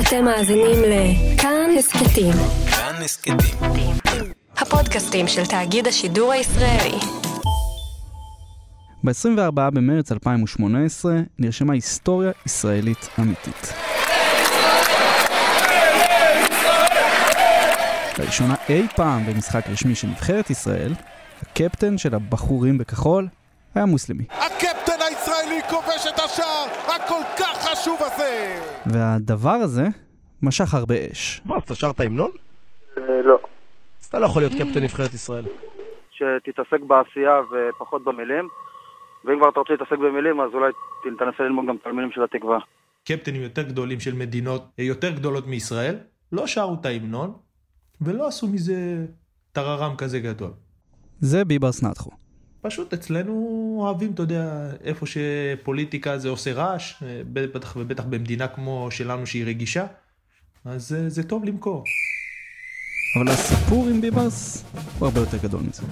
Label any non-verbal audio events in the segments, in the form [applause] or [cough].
אתם מאזינים לכאן הסכתים. כאן הסכתים. הפודקאסטים של תאגיד השידור הישראלי. ב-24 במרץ 2018 נרשמה היסטוריה ישראלית אמיתית. לראשונה אי פעם במשחק רשמי של נבחרת ישראל, הקפטן של הבחורים בכחול היה מוסלמי. הקפטן הישראלי כובש את השער הכל כך חשוב הזה! והדבר הזה משך הרבה אש. מה, אתה שרת המנון? אה, לא. אז אתה לא יכול להיות קפטן נבחרת ישראל. שתתעסק בעשייה ופחות במילים. ואם כבר אתה רוצה להתעסק במילים, אז אולי תנסה ללמוד גם את המילים של התקווה. קפטנים יותר גדולים של מדינות יותר גדולות מישראל, לא שרו את ההמנון, ולא עשו מזה טררם כזה גדול. זה ביברס נתחו. פשוט אצלנו אוהבים, אתה יודע, איפה שפוליטיקה זה עושה רעש, בטח ובטח במדינה כמו שלנו שהיא רגישה, אז זה, טוב למכור. אבל הסיפור עם ביברס הוא הרבה יותר גדול מזה.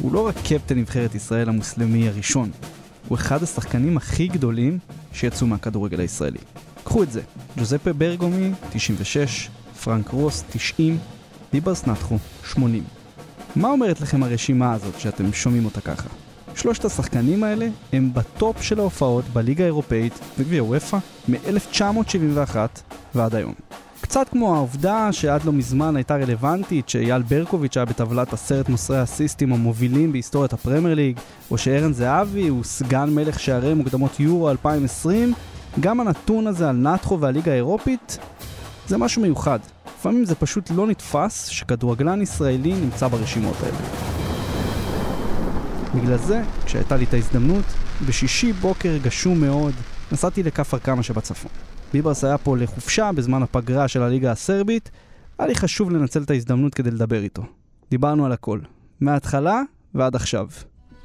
הוא לא רק קפטן נבחרת ישראל המוסלמי הראשון, הוא אחד השחקנים הכי גדולים שיצאו מהכדורגל הישראלי. קחו את זה, ג'וזפה ברגומי, 96, פרנק רוס, 90, ביברס נאתכו, 80. מה אומרת לכם הרשימה הזאת שאתם שומעים אותה ככה? שלושת השחקנים האלה הם בטופ של ההופעות בליגה האירופאית וגביע אופ"א מ-1971 ועד היום. קצת כמו העובדה שעד לא מזמן הייתה רלוונטית שאייל ברקוביץ' היה בטבלת עשרת מוסרי האסיסטים המובילים בהיסטוריית הפרמייר ליג, או שערן זהבי הוא סגן מלך שערי מוקדמות יורו 2020, גם הנתון הזה על נאתכו והליגה האירופית זה משהו מיוחד. לפעמים זה פשוט לא נתפס שכדורגלן ישראלי נמצא ברשימות האלה. בגלל זה, כשהייתה לי את ההזדמנות, בשישי בוקר גשום מאוד, נסעתי לכפר קמא שבצפון. ביברס היה פה לחופשה בזמן הפגרה של הליגה הסרבית, היה לי חשוב לנצל את ההזדמנות כדי לדבר איתו. דיברנו על הכל, מההתחלה ועד עכשיו.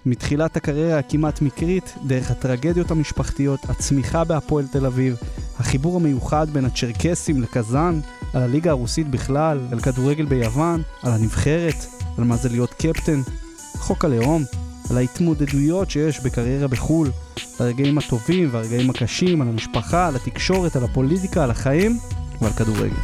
מתחילת הקריירה הכמעט מקרית, דרך הטרגדיות המשפחתיות, הצמיחה בהפועל תל אביב, החיבור המיוחד בין הצ'רקסים לקזאן, על הליגה הרוסית בכלל, על כדורגל ביוון, על הנבחרת, על מה זה להיות קפטן, חוק הלאום, על ההתמודדויות שיש בקריירה בחו"ל, על הרגעים הטובים והרגעים הקשים, על המשפחה, על התקשורת, על הפוליטיקה, על החיים ועל כדורגל.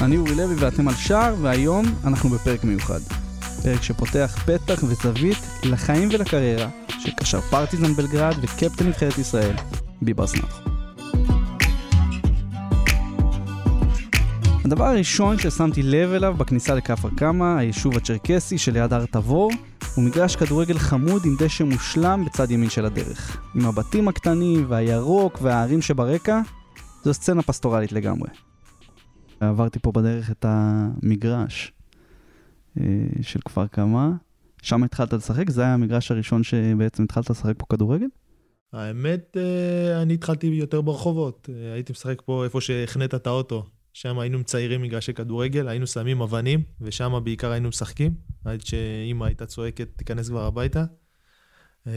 אני אורי לוי ואתם על שער, והיום אנחנו בפרק מיוחד. פרק שפותח פתח וזווית לחיים ולקריירה של קשר פרטיזן בלגרד וקפטן נבחרת ישראל, ביברס נתחו. הדבר הראשון ששמתי לב אליו בכניסה לכפר קמא, היישוב הצ'רקסי שליד הר תבור, הוא מגרש כדורגל חמוד עם דשא מושלם בצד ימין של הדרך. עם הבתים הקטנים והירוק והערים שברקע, זו סצנה פסטורלית לגמרי. עברתי פה בדרך את המגרש של כפר קמא, שם התחלת לשחק? זה היה המגרש הראשון שבעצם התחלת לשחק פה כדורגל? האמת, אה, אני התחלתי יותר ברחובות. אה, הייתי משחק פה איפה שהחנית את האוטו. שם היינו מציירים מגרשי כדורגל, היינו שמים אבנים, ושם בעיקר היינו משחקים, עד שאמא הייתה צועקת, תיכנס כבר הביתה. אה,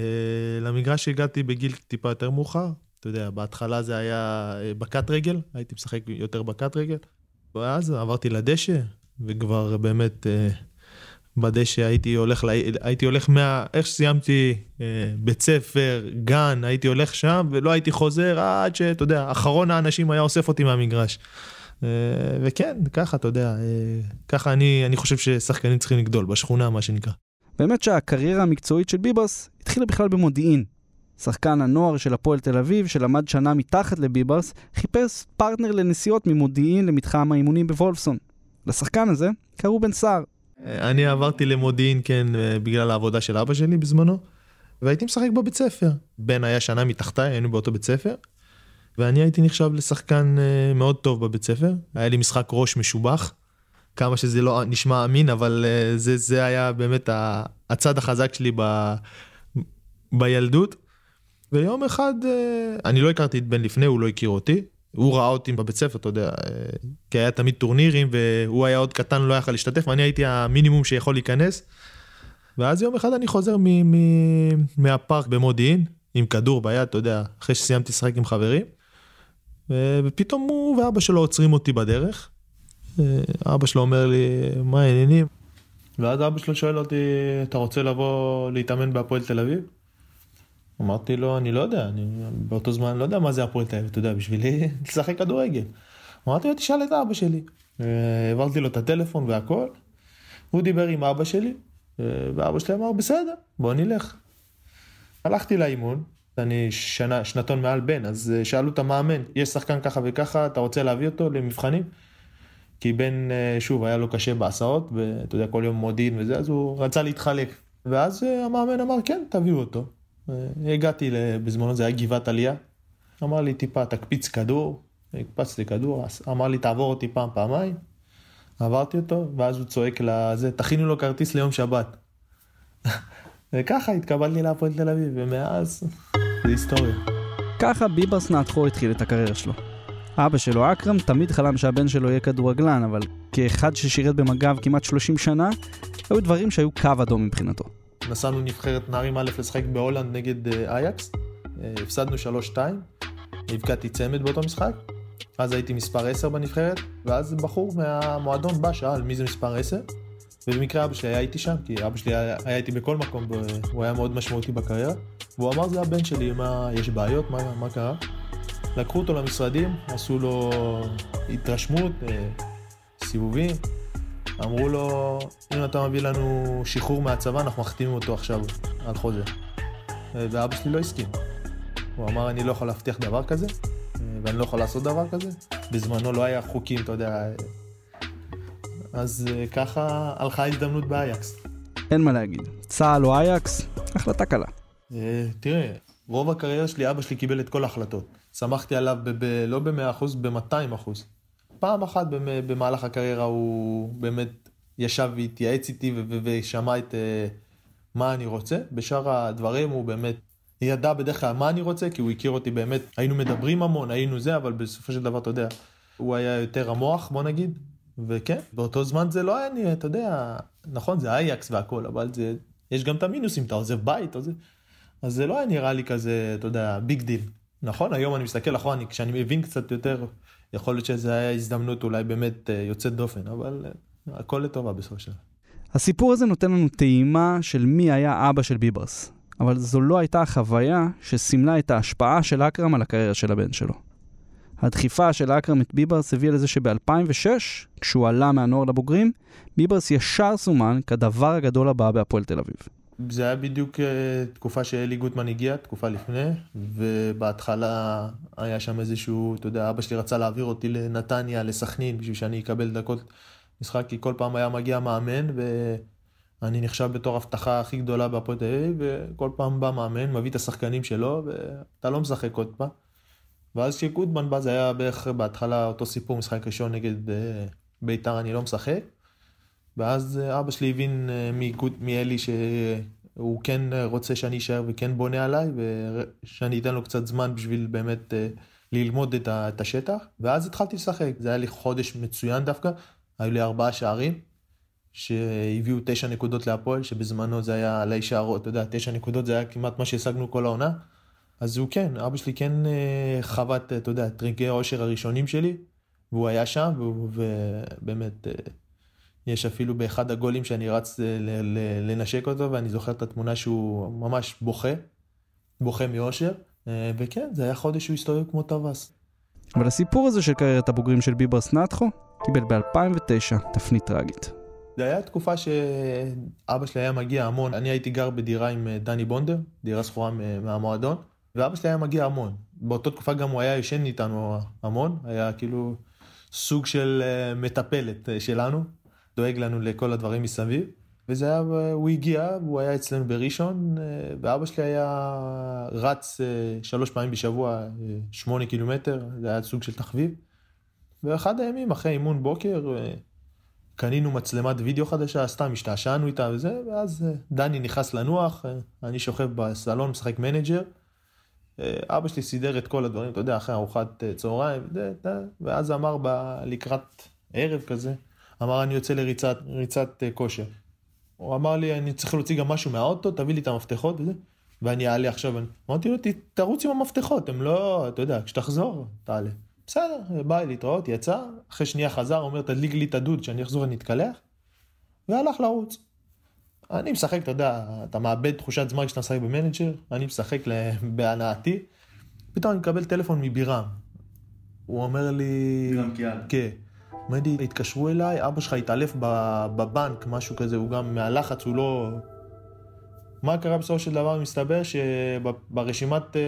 למגרש שהגעתי בגיל טיפה יותר מאוחר, אתה יודע, בהתחלה זה היה אה, בקט רגל, הייתי משחק יותר בקט רגל, ואז עברתי לדשא, וכבר באמת אה, בדשא הייתי הולך, הייתי הולך מה... איך שסיימתי בית ספר, גן, הייתי הולך שם, ולא הייתי חוזר עד שאתה יודע, אחרון האנשים היה אוסף אותי מהמגרש. אה, וכן, ככה, אתה יודע, אה, ככה אני, אני חושב ששחקנים צריכים לגדול, בשכונה, מה שנקרא. באמת שהקריירה המקצועית של ביברס התחילה בכלל במודיעין. שחקן הנוער של הפועל תל אביב, שלמד שנה מתחת לביברס, חיפש פרטנר לנסיעות ממודיעין למתחם האימונים בוולפסון. לשחקן הזה קראו בן סער. אה, אני עברתי למודיעין, כן, בגלל העבודה של אבא שלי בזמנו, והייתי משחק בבית ספר. בן היה שנה מתחתיי, היינו באותו בית ספר, ואני הייתי נחשב לשחקן אה, מאוד טוב בבית ספר, היה לי משחק ראש משובח, כמה שזה לא נשמע אמין, אבל אה, זה, זה היה באמת הצד החזק שלי ב, בילדות. ויום אחד, אה, אני לא הכרתי את בן לפני, הוא לא הכיר אותי. הוא ראה אותי בבית ספר, אתה יודע, כי היה תמיד טורנירים, והוא היה עוד קטן, לא יכל להשתתף, ואני הייתי המינימום שיכול להיכנס. ואז יום אחד אני חוזר מ- מ- מהפארק במודיעין, עם כדור ביד, אתה יודע, אחרי שסיימתי לשחק עם חברים. ופתאום הוא ואבא שלו עוצרים אותי בדרך. אבא שלו אומר לי, מה העניינים? ואז אבא שלו שואל אותי, אתה רוצה לבוא להתאמן בהפועל תל אביב? אמרתי לו, אני לא יודע, אני באותו זמן לא יודע מה זה הפועל תל אביב, אתה יודע, בשבילי [laughs] לשחק כדורגל. אמרתי לו, תשאל את אבא שלי. אה, העברתי לו את הטלפון והכל, הוא דיבר עם אבא שלי, אה, ואבא שלי אמר, בסדר, בוא נלך. הלכתי לאימון, אני שנה, שנתון מעל בן, אז אה, שאלו את המאמן, יש שחקן ככה וככה, אתה רוצה להביא אותו למבחנים? כי בן, שוב, היה לו קשה בהסעות, ואתה יודע, כל יום מודיעין וזה, אז הוא רצה להתחלק. ואז המאמן אמר, כן, תביאו אותו. אה, הגעתי, בזמנו זה היה גבעת עלייה, אמר לי, טיפה, תקפיץ כדור, הקפצתי כדור, אמר לי, תעבור אותי פעם, פעמיים. עברתי אותו, ואז הוא צועק לזה, תכינו לו כרטיס ליום שבת. [laughs] וככה התקבלתי להפועל תל אביב, ומאז זה היסטוריה. ככה ביברס נעתחו התחיל את הקריירה שלו. אבא שלו, אכרם, תמיד חלם שהבן שלו יהיה כדורגלן, אבל כאחד ששירת במג"ב כמעט 30 שנה, היו דברים שהיו קו אדום מבחינתו. נסענו נבחרת נערים א' לשחק בהולנד נגד אה, אייקס, אה, הפסדנו 3-2, הבקעתי צמד באותו משחק, אז הייתי מספר 10 בנבחרת, ואז בחור מהמועדון בא, שאל מי זה מספר 10, ובמקרה אבא שלי היה איתי שם, כי אבא שלי היה, היה איתי בכל מקום, הוא היה מאוד משמעותי בקריירה, והוא אמר זה הבן שלי, מה, יש בעיות, מה, מה קרה? לקחו אותו למשרדים, עשו לו התרשמות, אה, סיבובים, אמרו לו, אם אתה מביא לנו שחרור מהצבא, אנחנו מחתימים אותו עכשיו על חוזה. אה, ואבא שלי לא הסכים. הוא אמר, אני לא יכול להבטיח דבר כזה, אה, ואני לא יכול לעשות דבר כזה. בזמנו לא היה חוקים, אתה יודע. אז ככה הלכה ההזדמנות באייקס. אין מה להגיד. צה"ל או אייקס, החלטה קלה. תראה, רוב הקריירה שלי, אבא שלי קיבל את כל ההחלטות. שמחתי עליו ב- ב- לא ב-100%, ב-200%. פעם אחת במהלך הקריירה הוא באמת ישב והתייעץ איתי ושמע את uh, מה אני רוצה. בשאר הדברים הוא באמת ידע בדרך כלל מה אני רוצה, כי הוא הכיר אותי באמת, היינו מדברים המון, היינו זה, אבל בסופו של דבר, אתה יודע, הוא היה יותר המוח, בוא נגיד. וכן, באותו זמן זה לא היה נראה, אתה יודע, נכון, זה אייאקס והכל, אבל זה, יש גם את המינוסים, אתה עוזב בית, או זה, אז זה לא היה נראה לי כזה, אתה יודע, big deal. נכון, היום אני מסתכל אחורה, אני, כשאני מבין קצת יותר, יכול להיות שזו הייתה הזדמנות אולי באמת אה, יוצאת דופן, אבל אה, הכל לטובה בסופו של דבר. הסיפור הזה נותן לנו טעימה של מי היה אבא של ביברס, אבל זו לא הייתה החוויה שסימלה את ההשפעה של אכרם על הקריירה של הבן שלו. הדחיפה של אכרם את ביברס הביאה לזה שב-2006, כשהוא עלה מהנוער לבוגרים, ביברס ישר סומן כדבר הגדול הבא בהפועל תל אביב. זה היה בדיוק אה, תקופה שאלי גוטמן הגיע, תקופה לפני, ובהתחלה היה שם איזשהו, אתה יודע, אבא שלי רצה להעביר אותי לנתניה, לסכנין, בשביל שאני אקבל דקות משחק, כי כל פעם היה מגיע מאמן, ואני נחשב בתור הבטחה הכי גדולה בהפועל תל אביב, וכל פעם בא מאמן, מביא את השחקנים שלו, ואתה לא משחק עוד פעם. ואז כשגוטמן בא, זה היה בערך בהתחלה אותו סיפור, משחק ראשון נגד אה, ביתר, אני לא משחק. ואז אה, אבא שלי הבין אה, מאלי שהוא כן רוצה שאני אשאר וכן בונה עליי, ושאני אתן לו קצת זמן בשביל באמת אה, ללמוד את השטח. ואז התחלתי לשחק, זה היה לי חודש מצוין דווקא, היו לי ארבעה שערים, שהביאו תשע נקודות להפועל, שבזמנו זה היה עלי שערות, אתה יודע, תשע נקודות זה היה כמעט מה שהשגנו כל העונה. אז הוא כן, אבא שלי כן חווה, אתה יודע, את רגעי העושר הראשונים שלי, והוא היה שם, ובאמת... יש אפילו באחד הגולים שאני רץ אה, לנשק אותו, ואני זוכר את התמונה שהוא ממש בוכה, בוכה מאושר, אה, וכן, זה היה חודש שהוא הסתובב כמו טווס. אבל הסיפור הזה של קריירת הבוגרים של ביברס נטחו קיבל ב-2009 תפנית טראגית. זה היה תקופה שאבא שלי היה מגיע המון, אני הייתי גר בדירה עם אה, דני בונדר, דירה שכורה מהמועדון, ואבא שלי היה מגיע המון. באותה תקופה גם הוא היה ישן איתנו המון, היה כאילו סוג של מטפלת שלנו. דואג לנו לכל הדברים מסביב. וזה היה, הוא הגיע, הוא היה אצלנו בראשון, אה, ואבא שלי היה רץ אה, שלוש פעמים בשבוע, אה, שמונה קילומטר, זה היה סוג של תחביב. ואחד הימים, אחרי אימון בוקר, קנינו מצלמת וידאו חדשה, סתם השתעשענו איתה וזה, ואז דני נכנס לנוח, אני שוכב בסלון, משחק manager. אבא שלי סידר את כל הדברים, אתה יודע, אחרי ארוחת צהריים, ואז אמר לקראת ערב כזה, אמר אני יוצא לריצת אה, כושר. הוא אמר לי אני צריך להוציא גם משהו מהאוטו, תביא לי את המפתחות וזה, ואני אעלה עכשיו. אמרתי לו תרוץ עם המפתחות, הם לא, אתה יודע, כשתחזור, תעלה. בסדר, ביי להתראות, יצא, אחרי שנייה חזר, אומר תדליק לי את הדוד, שאני אחזור אני אתקלח, והלך לרוץ. אני משחק, אתה יודע, אתה מאבד תחושת זמן כשאתה משחק במנג'ר, אני משחק [laughs] בהנאתי, פתאום אני מקבל טלפון מבירם. הוא אומר לי... בירם קיאל. כן. לי, התקשרו אליי, אבא שלך התעלף בבנק, משהו כזה, הוא גם מהלחץ, הוא לא... מה קרה בסופו של דבר? מסתבר שברשימת אה,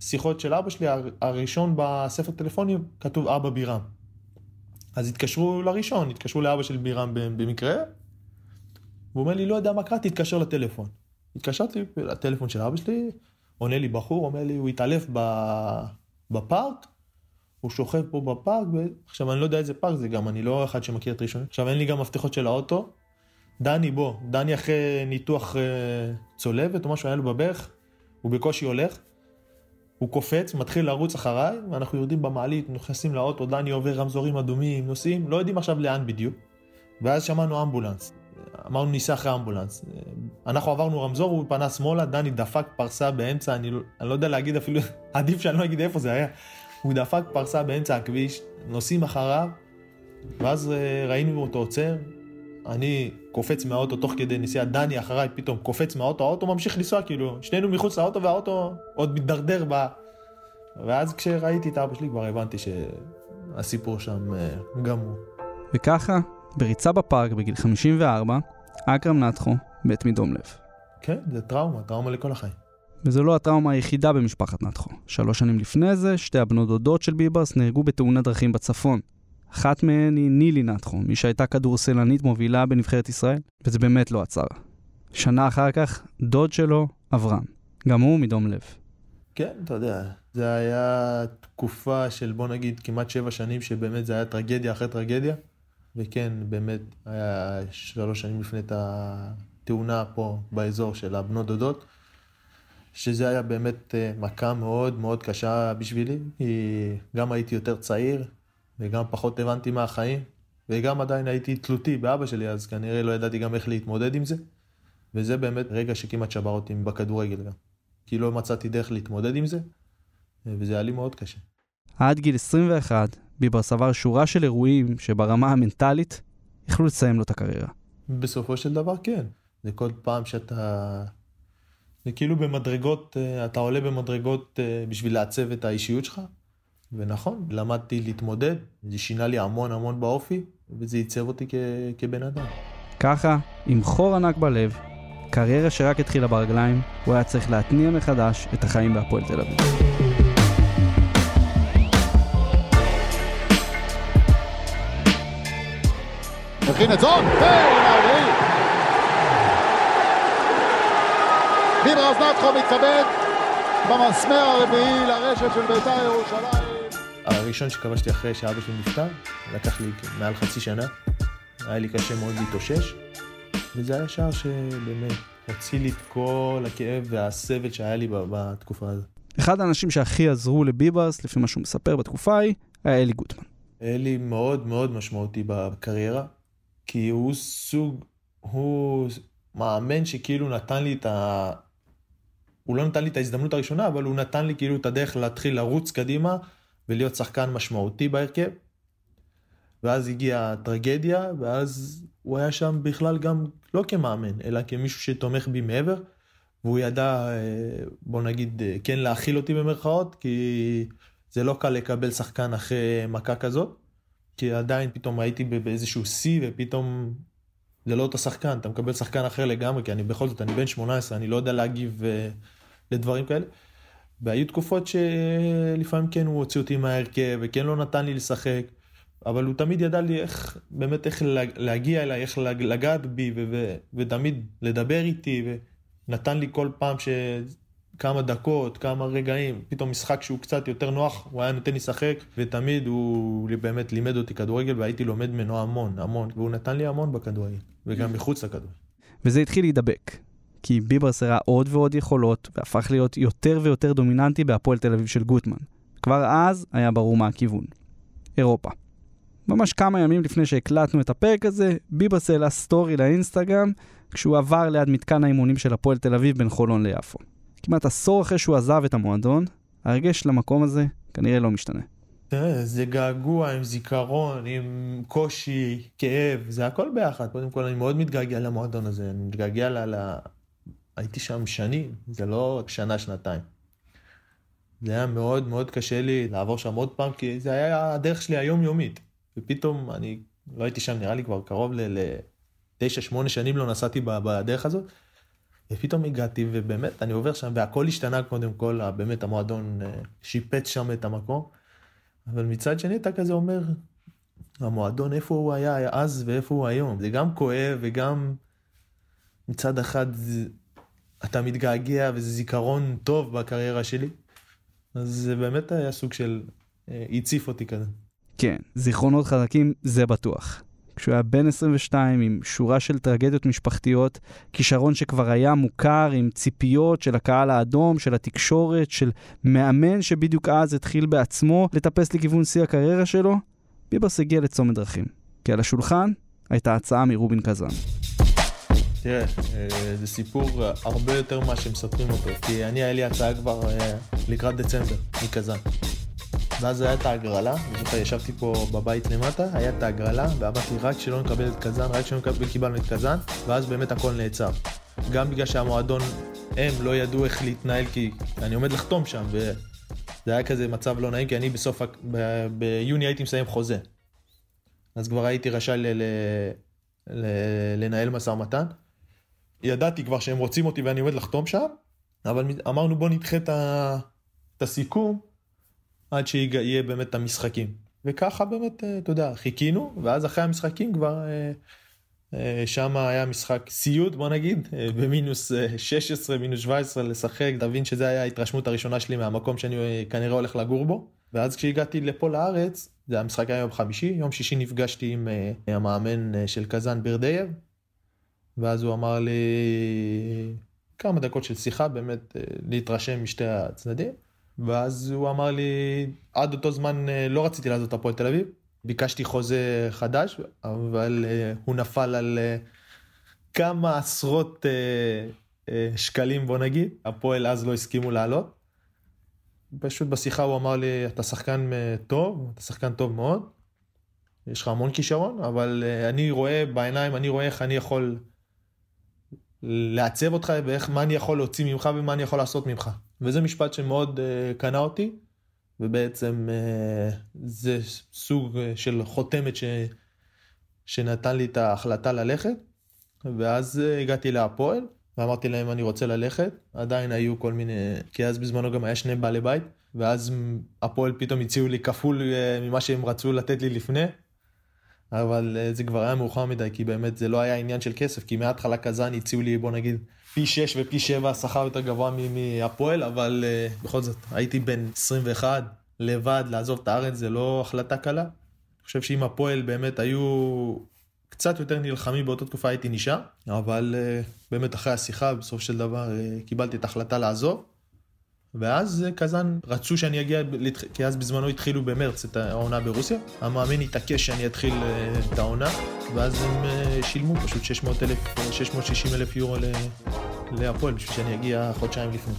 שיחות של אבא שלי, הר- הראשון בספר טלפונים, כתוב אבא בירם. אז התקשרו לראשון, התקשרו לאבא של בירם במקרה, והוא אומר לי, לא יודע מה קרה, תתקשר לטלפון. התקשרתי לטלפון של אבא שלי, עונה לי בחור, אומר לי, הוא התעלף. בפארק, הוא שוכב פה בפארק, ו... עכשיו אני לא יודע איזה פארק זה גם, אני לא אחד שמכיר את ראשון. עכשיו אין לי גם מפתחות של האוטו. דני, בוא, דני אחרי ניתוח אה, צולבת או משהו היה לו בברך, הוא בקושי הולך. הוא קופץ, מתחיל לרוץ אחריי, ואנחנו יורדים במעלית, נכנסים לאוטו, דני עובר רמזורים אדומים, נוסעים, לא יודעים עכשיו לאן בדיוק. ואז שמענו אמבולנס. אמרנו ניסע אחרי אמבולנס. אנחנו עברנו רמזור, הוא פנה שמאלה, דני דפק פרסה באמצע, אני, לא- אני לא יודע להגיד אפילו, [laughs] עדיף שאני לא אגיד איפה זה היה. הוא דפק פרסה באמצע הכביש, נוסעים אחריו, ואז אה, ראינו אותו עוצר. אני קופץ מהאוטו תוך כדי נסיעה, דני אחריי פתאום קופץ מהאוטו, האוטו ממשיך לנסוע, כאילו, שנינו מחוץ לאוטו והאוטו עוד מתדרדר ב... ואז כשראיתי את אבא שלי כבר הבנתי שהסיפור שם אה, גמור. וככה, בריצה בפארק בגיל 54, אכרם נתחו מת מדום לב. כן, זה טראומה, טראומה לכל החיים. וזו לא הטראומה היחידה במשפחת נתחו. שלוש שנים לפני זה, שתי הבנות דודות של ביברס נהרגו בתאונת דרכים בצפון. אחת מהן היא נילי נתחו, מי שהייתה כדורסלנית מובילה בנבחרת ישראל, וזה באמת לא עצר. שנה אחר כך, דוד שלו, אברהם. גם הוא מדום לב. כן, אתה יודע, זה היה תקופה של בוא נגיד כמעט שבע שנים שבאמת זה היה טרגדיה אחרי טרגדיה. וכן, באמת היה שלוש שנים לפני את התאונה פה באזור של הבנות דודות, שזה היה באמת אה, מכה מאוד מאוד קשה בשבילי, גם הייתי יותר צעיר וגם פחות הבנתי מהחיים, וגם עדיין הייתי תלותי באבא שלי, אז כנראה לא ידעתי גם איך להתמודד עם זה, וזה באמת רגע שכמעט שבר אותי בכדורגל גם, כי לא מצאתי דרך להתמודד עם זה, וזה היה לי מאוד קשה. עד גיל 21, ביברס עבר שורה של אירועים שברמה המנטלית יכלו לסיים לו את הקריירה. בסופו של דבר כן. זה כל פעם שאתה... זה כאילו במדרגות, אה, אתה עולה במדרגות אה, בשביל לעצב את האישיות שלך. ונכון, למדתי להתמודד, זה שינה לי המון המון באופי, וזה עיצב אותי כ... כבן אדם. ככה, עם חור ענק בלב, קריירה שרק התחילה ברגליים, הוא היה צריך להתניע מחדש את החיים בהפועל תל אביב. מכין את זאת, ביברס נתחו מתכבד במסמר הרביעי לרשת של בית"ר ירושלים. הראשון שכבשתי אחרי שאבא שלי נפטר, לקח לי מעל חצי שנה. היה לי קשה מאוד להתאושש, וזה היה שער שבאמת הוציא לי את כל הכאב והסבל שהיה לי ב- בתקופה הזאת. אחד האנשים שהכי עזרו לביברס, לפי מה שהוא מספר בתקופה ההיא, היה אלי גוטמן. אלי מאוד מאוד משמעותי בקריירה, כי הוא סוג, הוא מאמן שכאילו נתן לי את ה... הוא לא נתן לי את ההזדמנות הראשונה, אבל הוא נתן לי כאילו את הדרך להתחיל לרוץ קדימה ולהיות שחקן משמעותי בהרכב. ואז הגיעה הטרגדיה, ואז הוא היה שם בכלל גם לא כמאמן, אלא כמישהו שתומך בי מעבר, והוא ידע, אה, בוא נגיד, אה, כן להכיל אותי במרכאות, כי זה לא קל לקבל שחקן אחרי מכה כזאת, כי עדיין פתאום הייתי באיזשהו שיא, ופתאום זה לא אותו שחקן, אתה מקבל שחקן אחר לגמרי, כי אני בכל זאת, אני בן 18, אני לא יודע להגיב אה, לדברים כאלה. והיו תקופות שלפעמים כן הוא הוציא אותי מההרכב, וכן לא נתן לי לשחק, אבל הוא תמיד ידע לי איך, באמת איך לה- להגיע אליי, איך לג- לגעת בי, ו- ו- ותמיד לדבר איתי, ונתן לי כל פעם ש... כמה דקות, כמה רגעים, פתאום משחק שהוא קצת יותר נוח, הוא היה נותן לי לשחק, ותמיד הוא באמת לימד אותי כדורגל, והייתי לומד ממנו המון, המון, והוא נתן לי המון בכדורגל, וגם מחוץ לכדורגל. וזה התחיל להידבק. כי ביברס הראה עוד ועוד יכולות, והפך להיות יותר ויותר דומיננטי בהפועל תל אביב של גוטמן. כבר אז היה ברור מה הכיוון. אירופה. ממש כמה ימים לפני שהקלטנו את הפרק הזה, ביברס העלה סטורי לאינסטגרם, כשהוא עבר ליד מתקן האימונים של הפועל תל אביב בין חולון ליפו. כמעט עשור אחרי שהוא עזב את המועדון, הרגש למקום הזה כנראה לא משתנה. תראה, זה געגוע עם זיכרון, עם קושי, כאב, זה הכל ביחד. קודם כל, אני מאוד מתגעגע למועדון הזה, אני מתגעגע ל... הייתי שם שנים, זה לא שנה, שנתיים. זה היה מאוד מאוד קשה לי לעבור שם עוד פעם, כי זה היה הדרך שלי היומיומית. ופתאום אני לא הייתי שם, נראה לי כבר קרוב לתשע, שמונה שנים לא נסעתי בדרך הזאת. ופתאום הגעתי, ובאמת, אני עובר שם, והכל השתנה קודם כל, באמת המועדון אה, שיפץ שם את המקום. אבל מצד שני אתה כזה אומר, המועדון איפה הוא היה אז ואיפה הוא היום. זה גם כואב וגם מצד אחד אתה מתגעגע וזה זיכרון טוב בקריירה שלי. אז זה באמת היה סוג של אה, הציף אותי כזה. כן, זיכרונות חזקים זה בטוח. כשהוא היה בן 22 עם שורה של טרגדיות משפחתיות, כישרון שכבר היה מוכר עם ציפיות של הקהל האדום, של התקשורת, של מאמן שבדיוק אז התחיל בעצמו לטפס לכיוון שיא הקריירה שלו, ביברס הגיע לצומת דרכים. כי על השולחן הייתה הצעה מרובין קזאן. תראה, אה, זה סיפור הרבה יותר ממה שמספרים אותו, כי אני, היה לי הצעה כבר אה, לקראת דצמבר, מקזאן. ואז היה את ההגרלה, אני ישבתי פה בבית למטה, היה את ההגרלה, ואמרתי רק שלא נקבל את קזאן, רק שלא נקבל, קיבלנו את קזאן, ואז באמת הכל נעצר. גם בגלל שהמועדון, הם לא ידעו איך להתנהל, כי אני עומד לחתום שם, וזה היה כזה מצב לא נעים, כי אני בסוף, ב... ביוני הייתי מסיים חוזה. אז כבר הייתי רשאי. ל... ל... לנהל משא ומתן. ידעתי כבר שהם רוצים אותי ואני עומד לחתום שם, אבל אמרנו בוא נדחה את הסיכום עד שיהיה באמת המשחקים. וככה באמת, אה, אתה יודע, חיכינו, ואז אחרי המשחקים כבר, אה, אה, שם היה משחק סיוט, בוא נגיד, במינוס 16, מינוס 17 לשחק, תבין שזו הייתה ההתרשמות הראשונה שלי מהמקום שאני כנראה הולך לגור בו. ואז כשהגעתי לפה לארץ, זה המשחק היה יום חמישי, יום שישי נפגשתי עם המאמן של קזאן בירדייב, ואז הוא אמר לי כמה דקות של שיחה, באמת להתרשם משתי הצדדים. ואז הוא אמר לי, עד אותו זמן אה, לא רציתי לעזוב את הפועל תל אביב, ביקשתי חוזה חדש, אבל אה, הוא נפל על אה, כמה עשרות שקלים בוא נגיד, הפועל אז לא הסכימו לעלות. פשוט בשיחה הוא אמר לי, אתה שחקן טוב, אתה שחקן טוב מאוד, יש לך המון כישרון, אבל אני רואה בעיניים, אני רואה איך אני יכול לעצב אותך ואיך, מה אני יכול להוציא ממך ומה אני יכול לעשות ממך. וזה משפט שמאוד uh, קנה אותי, ובעצם uh, זה סוג uh, של חותמת ש... שנתן לי את ההחלטה ללכת, ואז uh, הגעתי להפועל, ואמרתי להם אני רוצה ללכת, עדיין היו כל מיני, כי אז בזמנו גם היה שני בעלי בית, ואז הפועל פתאום הציעו לי כפול uh, ממה שהם רצו לתת לי לפני, אבל uh, זה כבר היה מאוחר מדי, כי באמת זה לא היה עניין של כסף, כי מההתחלה קזאן הציעו לי בוא נגיד פי 6 ופי 7 שכר יותר גבוה מהפועל, אבל uh, בכל זאת, הייתי בן 21, לבד, לעזוב את הארץ זה לא החלטה קלה. אני חושב שאם הפועל באמת היו קצת יותר נלחמים באותה תקופה הייתי נשאר, אבל uh, באמת אחרי השיחה בסופו של דבר uh, קיבלתי את ההחלטה לעזוב. ואז קזאן רצו שאני אגיע, כי אז בזמנו התחילו במרץ את העונה ברוסיה. המאמן התעקש שאני אתחיל את העונה, ואז הם שילמו פשוט 600 אלף, 660 אלף יורו להפועל בשביל שאני אגיע חודשיים לפני.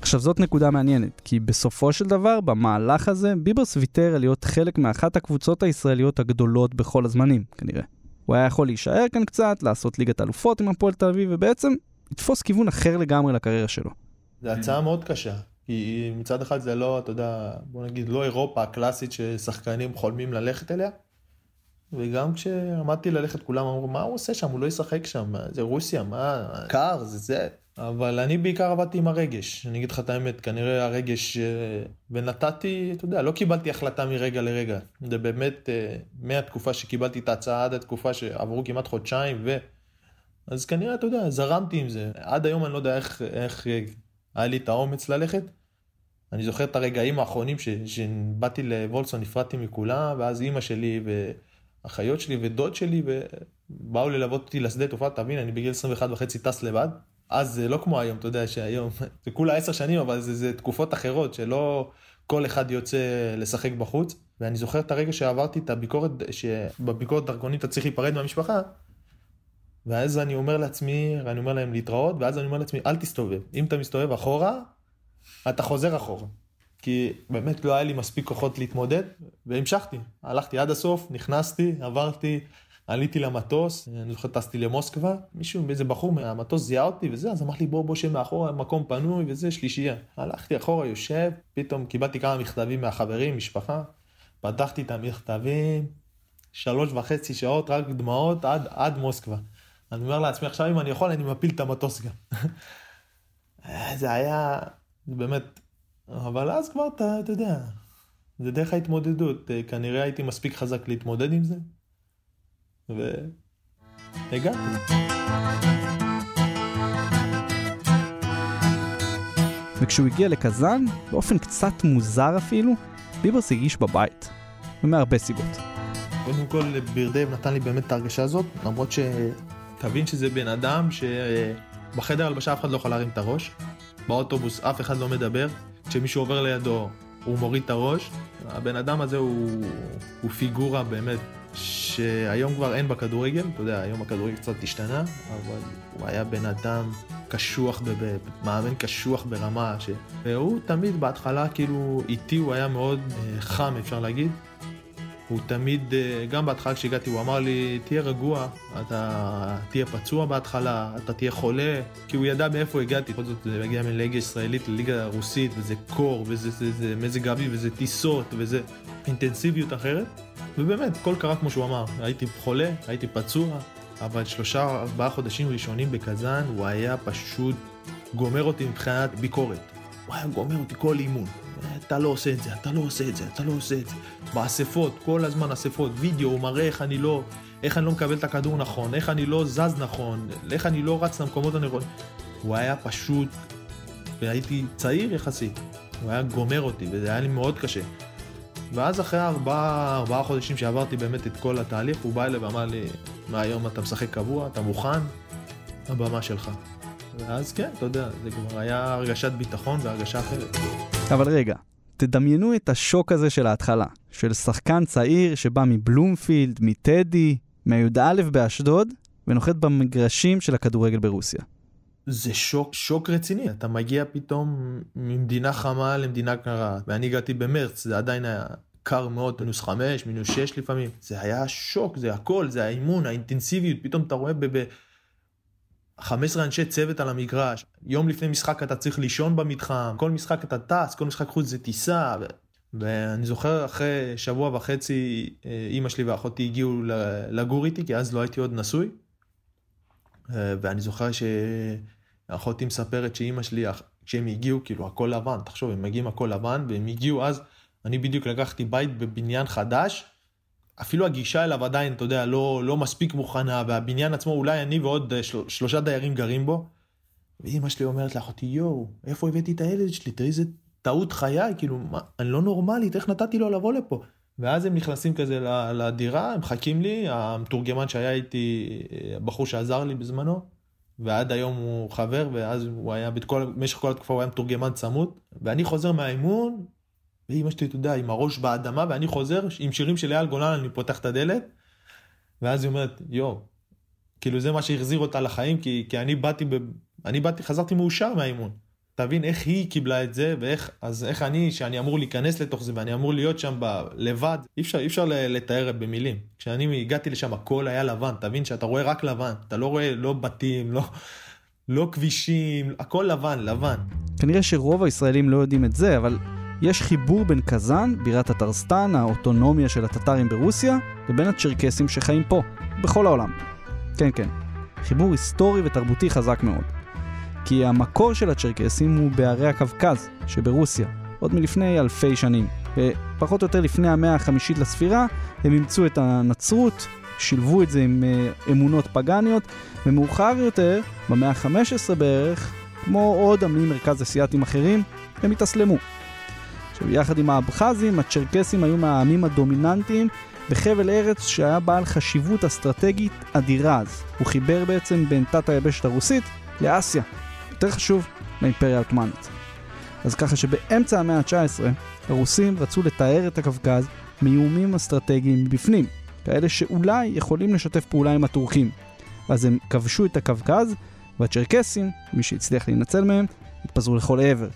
עכשיו זאת נקודה מעניינת, כי בסופו של דבר, במהלך הזה, ביברס ויתר על להיות חלק מאחת הקבוצות הישראליות הגדולות בכל הזמנים, כנראה. הוא היה יכול להישאר כאן קצת, לעשות ליגת אלופות עם הפועל תל אביב, ובעצם לתפוס כיוון אחר לגמרי לקריירה שלו. זו הצעה מאוד קשה, כי מצד אחד זה לא, אתה יודע, בוא נגיד, לא אירופה הקלאסית ששחקנים חולמים ללכת אליה, וגם כשעמדתי ללכת כולם אמרו מה הוא עושה שם? הוא לא ישחק שם זה רוסיה מה? קר זה זה. אבל אני בעיקר עבדתי עם הרגש. אני אגיד לך את האמת כנראה הרגש אה, ונתתי אתה יודע לא קיבלתי החלטה מרגע לרגע. זה באמת אה, מהתקופה שקיבלתי את ההצעה עד התקופה שעברו כמעט חודשיים ו... אז כנראה אתה יודע זרמתי עם זה. עד היום אני לא יודע איך, איך היה לי את האומץ ללכת. אני זוכר את הרגעים האחרונים ש... שבאתי לוולסון נפרדתי מכולם ואז אימא שלי ו... אחיות שלי ודוד שלי ובאו ללוות אותי לשדה תעופה, תבין, אני בגיל 21 וחצי טס לבד. אז זה לא כמו היום, אתה יודע שהיום, [laughs] זה כולה עשר שנים, אבל זה, זה תקופות אחרות שלא כל אחד יוצא לשחק בחוץ. ואני זוכר את הרגע שעברתי את הביקורת, שבביקורת דרכונים אתה צריך להיפרד מהמשפחה. ואז אני אומר לעצמי, אני אומר להם להתראות, ואז אני אומר לעצמי, אל תסתובב. אם אתה מסתובב אחורה, אתה חוזר אחורה. כי באמת לא היה לי מספיק כוחות להתמודד, והמשכתי. הלכתי עד הסוף, נכנסתי, עברתי, עליתי למטוס, אני זוכר טסתי למוסקבה, מישהו, איזה בחור מהמטוס זיהה אותי וזה, אז אמר לי בוא בוא מאחורה, מקום פנוי וזה, שלישייה. הלכתי אחורה, יושב, פתאום קיבלתי כמה מכתבים מהחברים, משפחה, פתחתי את המכתבים, שלוש וחצי שעות, רק דמעות עד, עד מוסקבה. אני אומר לעצמי, עכשיו אם אני יכול, אני מפיל את המטוס גם. זה היה, באמת, אבל אז כבר אתה, אתה יודע, זה דרך ההתמודדות. כנראה הייתי מספיק חזק להתמודד עם זה, והגעתי. וכשהוא הגיע לקזאן, באופן קצת מוזר אפילו, ביברס הרגיש בבית. ומהרבה סיבות. קודם כל, בירדב נתן לי באמת את ההרגשה הזאת, למרות שתבין שזה בן אדם שבחדר הלבשה אף אחד לא יכול להרים את הראש, באוטובוס אף אחד לא מדבר, כשמישהו עובר לידו הוא מוריד את הראש. הבן אדם הזה הוא, הוא פיגורה באמת, שהיום כבר אין בכדורגל, אתה יודע, היום הכדורגל קצת השתנה, אבל הוא היה בן אדם קשוח, מאמן קשוח ברמה, ש... והוא תמיד בהתחלה כאילו איתי הוא היה מאוד אה, חם אפשר להגיד. הוא תמיד, אה, גם בהתחלה כשהגעתי הוא אמר לי תהיה רגוע, אתה תהיה פצוע בהתחלה, אתה תהיה חולה, כי הוא ידע מאיפה הגעתי, בכל זאת זה מגיע מליגה ישראלית לליגה רוסית וזה קור וזה זה, זה, מזג אביב וזה טיסות וזה אינטנסיביות אחרת. ובאמת, הכל קרה כמו שהוא אמר, הייתי חולה, הייתי פצוע, אבל שלושה, ארבעה חודשים ראשונים בקזאן, הוא היה פשוט גומר אותי מבחינת ביקורת. הוא היה גומר אותי כל אימון. אתה לא עושה את זה, אתה לא עושה את זה, אתה לא עושה את זה. באספות, כל הזמן אספות, וידאו, הוא מראה איך אני לא, איך אני לא מקבל את הכדור נכון, איך אני לא זז נכון, איך אני לא רץ למקומות הנכונים. הוא היה פשוט, והייתי צעיר יחסית, הוא היה גומר אותי, וזה היה לי מאוד קשה. ואז אחרי ארבעה, ארבעה חודשים שעברתי באמת את כל התהליך, הוא בא אליי ואמר לי, מהיום אתה משחק קבוע, אתה מוכן, הבמה שלך. ואז כן, אתה יודע, זה כבר היה הרגשת ביטחון והרגשה אחרת. אבל רגע, תדמיינו את השוק הזה של ההתחלה, של שחקן צעיר שבא מבלומפילד, מטדי, מהי"א באשדוד, ונוחת במגרשים של הכדורגל ברוסיה. זה שוק, שוק רציני, אתה מגיע פתאום ממדינה חמה למדינה קרה, ואני הגעתי במרץ, זה עדיין היה קר מאוד, מינוס חמש, מינוס שש לפעמים, זה היה שוק, זה הכל, זה האימון, האינטנסיביות, פתאום אתה רואה ב... ב 15 אנשי צוות על המגרש, יום לפני משחק אתה צריך לישון במתחם, כל משחק אתה טס, כל משחק חוץ זה טיסה. ו... ואני זוכר אחרי שבוע וחצי אה, אימא שלי ואחותי הגיעו לגור איתי, כי אז לא הייתי עוד נשוי. אה, ואני זוכר שאחותי מספרת שאימא שלי, כשהם הגיעו, כאילו הכל לבן, תחשוב, הם מגיעים הכל לבן, והם הגיעו אז, אני בדיוק לקחתי בית בבניין חדש, אפילו הגישה אליו עדיין, אתה יודע, לא, לא מספיק מוכנה, והבניין עצמו, אולי אני ועוד אה, של, שלושה דיירים גרים בו. ואימא שלי אומרת לאחותי, יואו, איפה הבאתי את הילד שלי? תראי איזה טעות חיי, כאילו, מה, אני לא נורמלית, איך נתתי לו לבוא לפה? ואז הם נכנסים כזה לדירה, הם מחכים לי, המתורגמן שהיה איתי, אה, הבחור שעזר לי בזמנו, ועד היום הוא חבר, ואז הוא היה, במשך כל התקופה הוא היה מתורגמן צמוד, ואני חוזר מהאימון, ואימא שלי, אתה יודע, עם הראש באדמה, ואני חוזר עם שירים של אייל גולן, אני פותח את הדלת, ואז היא אומרת, יואו, כאילו זה מה שהחזיר אותה לחיים, כי, כי אני באתי, ב... אני באתי, חזרתי מאושר מהאימון. תבין איך היא קיבלה את זה, ואיך, אז איך אני, שאני אמור להיכנס לתוך זה, ואני אמור להיות שם ב, לבד, אי אפשר, אי אפשר לתאר במילים. כשאני הגעתי לשם, הכל היה לבן, תבין שאתה רואה רק לבן, אתה לא רואה לא בתים, לא, לא כבישים, הכל לבן, לבן. כנראה שרוב הישראלים לא יודעים את זה, אבל יש חיבור בין קזאן, בירת הטרסטן, האוטונומיה של הטטרים ברוסיה, לבין הצ'רקסים שחיים פה, בכל העולם. כן, כן. חיבור היסטורי ותרבותי חזק מאוד. כי המקור של הצ'רקסים הוא בערי הקווקז שברוסיה, עוד מלפני אלפי שנים. ופחות או יותר לפני המאה החמישית לספירה, הם אימצו את הנצרות, שילבו את זה עם uh, אמונות פגאניות, ומאוחר יותר, במאה ה-15 בערך, כמו עוד עמים מרכז אסייתים אחרים, הם התאסלמו. עכשיו, יחד עם האבחזים, הצ'רקסים היו מהעמים הדומיננטיים בחבל ארץ שהיה בעל חשיבות אסטרטגית אדירה אז. הוא חיבר בעצם בין תת היבשת הרוסית לאסיה. יותר חשוב, לאימפריה העות'מאנית. אז ככה שבאמצע המאה ה-19, הרוסים רצו לתאר את הקווקז מאיומים אסטרטגיים מבפנים, כאלה שאולי יכולים לשתף פעולה עם הטורקים. אז הם כבשו את הקווקז, והצ'רקסים, מי שהצליח להינצל מהם, התפזרו לכל עבר.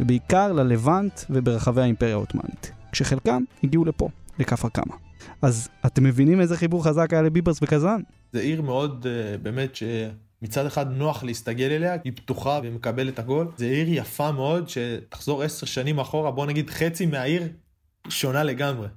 ובעיקר ללבנט וברחבי האימפריה העות'מאנית, כשחלקם הגיעו לפה, לכפר קמא. אז אתם מבינים איזה חיבור חזק היה לביברס וקזאן? זה עיר מאוד uh, באמת שמצד אחד נוח להסתגל אליה, היא פתוחה ומקבלת הכל. זה עיר יפה מאוד שתחזור עשר שנים אחורה, בוא נגיד חצי מהעיר שונה לגמרי.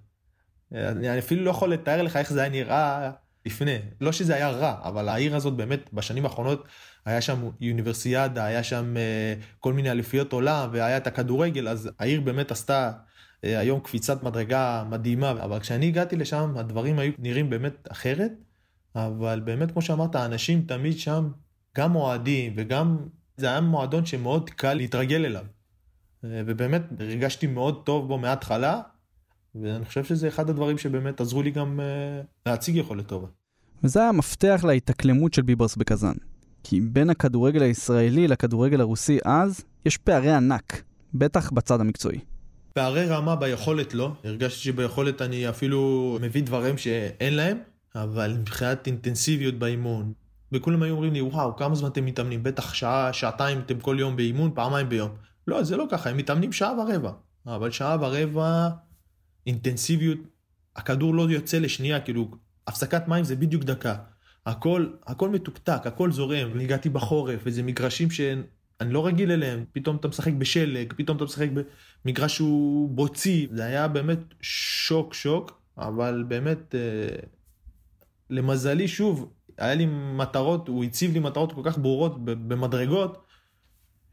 אני אפילו לא יכול לתאר לך איך זה היה נראה לפני. לא שזה היה רע, אבל העיר הזאת באמת בשנים האחרונות היה שם אוניברסיאדה, היה שם uh, כל מיני אליפויות עולם והיה את הכדורגל, אז העיר באמת עשתה uh, היום קפיצת מדרגה מדהימה, אבל כשאני הגעתי לשם הדברים היו נראים באמת אחרת, אבל באמת כמו שאמרת, האנשים תמיד שם, גם אוהדים וגם, זה היה מועדון שמאוד קל להתרגל אליו. Uh, ובאמת הרגשתי מאוד טוב בו מההתחלה, ואני חושב שזה אחד הדברים שבאמת עזרו לי גם להציג יכולת טובה. וזה היה המפתח להתאקלמות של ביברס בקזאן. כי בין הכדורגל הישראלי לכדורגל הרוסי אז, יש פערי ענק, בטח בצד המקצועי. פערי רמה ביכולת לא, הרגשתי שביכולת אני אפילו מביא דברים שאין להם, אבל מבחינת אינטנסיביות באימון, וכולם היו אומרים לי, וואו, כמה זמן אתם מתאמנים? בטח שעה, שעתיים אתם כל יום באימון, פעמיים ביום. לא, זה לא ככה, הם מתאמנים שעה ורבע. אבל שעה ורבע אינטנסיביות, הכדור לא יוצא לשנייה, כאילו, הפסקת מים זה בדיוק דקה. הכל, הכל מתוקתק, הכל זורם. הגעתי בחורף, וזה מגרשים שאני לא רגיל אליהם. פתאום אתה משחק בשלג, פתאום אתה משחק במגרש שהוא בוצי. זה היה באמת שוק שוק, אבל באמת, אה, למזלי, שוב, היה לי מטרות, הוא הציב לי מטרות כל כך ברורות במדרגות,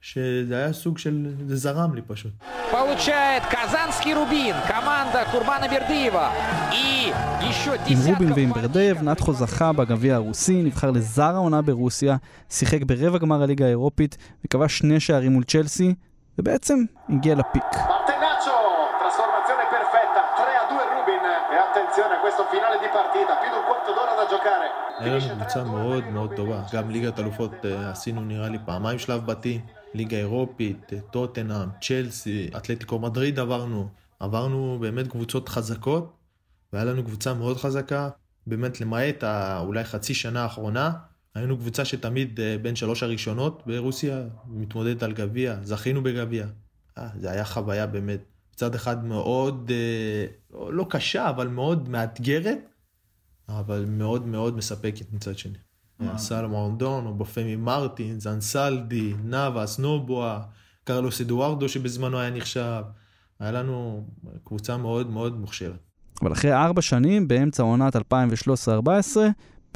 שזה היה סוג של, זה זרם לי פשוט. Получает Казанский Рубин, команда Курбана Бердыева. И еще עם רובין ועם ברדייב, נתחו זכה בגביע הרוסי, נבחר לזר העונה ברוסיה, שיחק ברבע גמר הליגה האירופית וכבש שני שערים מול צ'לסי, ובעצם הגיע לפיק. Martenaccio, trasformazione perfetta, 3 a 2 Rubin e attenzione a questo finale di partita, più di un quarto d'ora da giocare. היה לנו קבוצה מאוד מאוד טובה, גם ליגת אלופות אה, עשינו נראה לי פעמיים שלב בתים. ליגה אירופית, טוטנאם, צ'לסי, אתלטיקו מדריד עברנו. עברנו באמת קבוצות חזקות, והיה לנו קבוצה מאוד חזקה. באמת, למעט אולי חצי שנה האחרונה, היינו קבוצה שתמיד אה, בין שלוש הראשונות ברוסיה, מתמודדת על גביע, זכינו בגביע. אה, זה היה חוויה באמת, מצד אחד מאוד, אה, לא קשה, אבל מאוד מאתגרת, אבל מאוד מאוד מספקת מצד שני. סלומון דון, או בופמי מרטין, זנסלדי, נאווה, נובואה, קרלוס אדוארדו שבזמנו היה נחשב. היה לנו קבוצה מאוד מאוד מוכשרת. אבל אחרי ארבע שנים, באמצע עונת 2013-2014,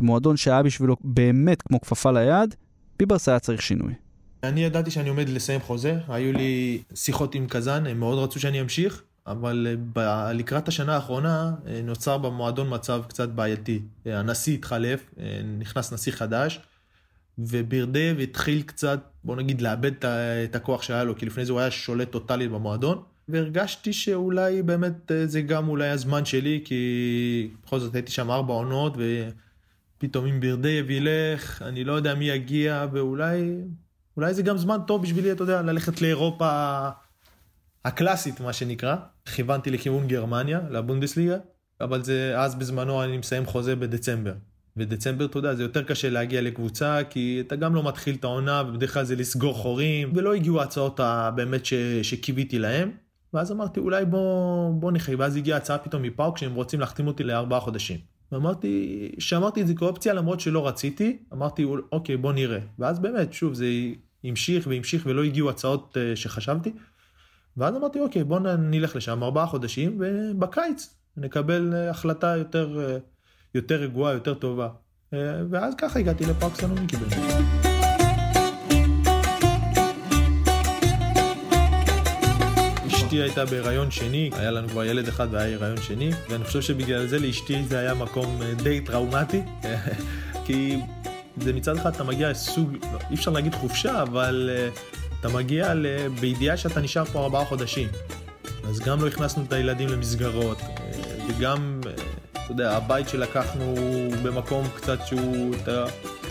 במועדון שהיה בשבילו באמת כמו כפפה ליד, ביברס היה צריך שינוי. אני ידעתי שאני עומד לסיים חוזה, היו לי שיחות עם קזאן, הם מאוד רצו שאני אמשיך, אבל ב- לקראת השנה האחרונה אה, נוצר במועדון מצב קצת בעייתי. אה, הנשיא התחלף, אה, נכנס נשיא חדש, ובירדב התחיל קצת, בוא נגיד, לאבד את הכוח שהיה לו, כי לפני זה הוא היה שולט טוטאלית במועדון. והרגשתי שאולי באמת זה גם אולי הזמן שלי, כי בכל זאת הייתי שם ארבע עונות, ופתאום אם בירדב ילך, אני לא יודע מי יגיע, ואולי אולי זה גם זמן טוב בשבילי, אתה יודע, ללכת לאירופה הקלאסית, מה שנקרא. כיוונתי לכיוון גרמניה, לבונדסליגה, אבל זה, אז בזמנו אני מסיים חוזה בדצמבר. בדצמבר, אתה יודע, זה יותר קשה להגיע לקבוצה, כי אתה גם לא מתחיל את העונה, ובדרך כלל זה לסגור חורים, ולא הגיעו ההצעות באמת שקיוויתי להם. ואז אמרתי, אולי בוא, בוא נחיה, ואז הגיעה הצעה פתאום מפאוק, שהם רוצים להחתים אותי לארבעה חודשים. ואמרתי, שמרתי את זה כאופציה למרות שלא רציתי, אמרתי, אוקיי, בוא נראה. ואז באמת, שוב, זה המשיך והמשיך ולא הגיעו הצעות uh, שחשבתי. ואז אמרתי, אוקיי, בוא נלך לשם ארבעה חודשים, ובקיץ נקבל uh, החלטה יותר, uh, יותר רגועה, יותר טובה. Uh, ואז ככה הגעתי לפארק סלוניקי באמת. אשתי הייתה בהיריון שני, היה לנו כבר ילד אחד והיה הריון שני, ואני חושב שבגלל זה לאשתי זה היה מקום די טראומטי, [laughs] כי זה מצד אחד אתה מגיע לסוג, אי אפשר להגיד חופשה, אבל אתה מגיע בידיעה שאתה נשאר פה ארבעה חודשים. אז גם לא הכנסנו את הילדים למסגרות, וגם, אתה יודע, הבית שלקחנו במקום קצת שהוא, אתה,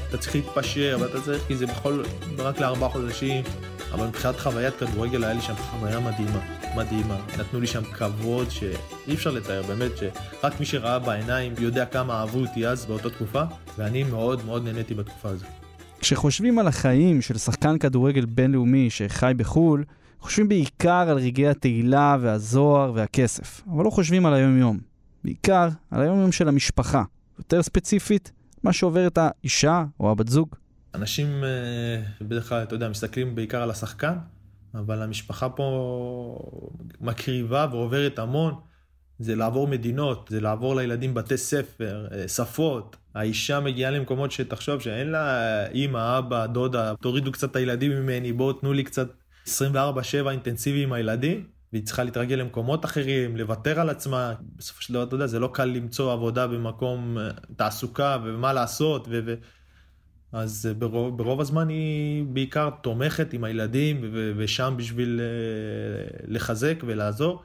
אתה צריך להתפשר, ואתה צריך, כי זה בכל, רק לארבעה חודשים. אבל מבחינת חוויית כדורגל היה לי שם חוויה מדהימה, מדהימה. נתנו לי שם כבוד שאי אפשר לתאר, באמת, שרק מי שראה בעיניים יודע כמה אהבו אותי אז באותה תקופה, ואני מאוד מאוד נהניתי בתקופה הזו. כשחושבים על החיים של שחקן כדורגל בינלאומי שחי בחו"ל, חושבים בעיקר על רגעי התהילה והזוהר והכסף, אבל לא חושבים על היום-יום. בעיקר על היום-יום של המשפחה. יותר ספציפית, מה שעובר את האישה או הבת זוג. אנשים אה, בדרך כלל, אתה יודע, מסתכלים בעיקר על השחקן, אבל המשפחה פה מקריבה ועוברת המון. זה לעבור מדינות, זה לעבור לילדים בתי ספר, אה, שפות. האישה מגיעה למקומות שתחשוב שאין לה אימא, אבא, דודה, תורידו קצת את הילדים ממני, בואו תנו לי קצת 24-7 אינטנסיבי עם הילדים. והיא צריכה להתרגל למקומות אחרים, לוותר על עצמה. בסופו של דבר, אתה יודע, זה לא קל למצוא עבודה במקום אה, תעסוקה ומה לעשות. ו... ו... אז אה, ברוב, ברוב הזמן היא בעיקר תומכת עם הילדים ו... ושם בשביל לחזק ולעזור.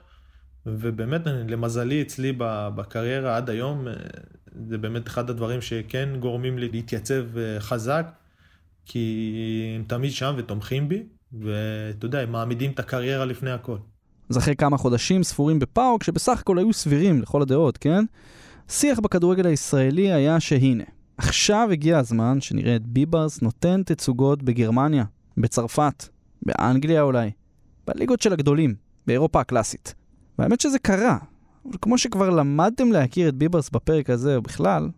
ובאמת, למזלי, אצלי בקריירה עד היום, אה, זה באמת אחד הדברים שכן גורמים לי להתייצב אה, חזק, כי הם תמיד שם ותומכים בי, ואתה יודע, הם מעמידים את הקריירה לפני הכל. אז אחרי כמה חודשים ספורים בפאוק, שבסך הכל היו סבירים לכל הדעות, כן? שיח בכדורגל הישראלי היה שהנה, עכשיו הגיע הזמן שנראה את ביברס נותן תצוגות בגרמניה, בצרפת, באנגליה אולי, בליגות של הגדולים, באירופה הקלאסית. והאמת שזה קרה. כמו שכבר למדתם להכיר את ביברס בפרק הזה, או בכלל,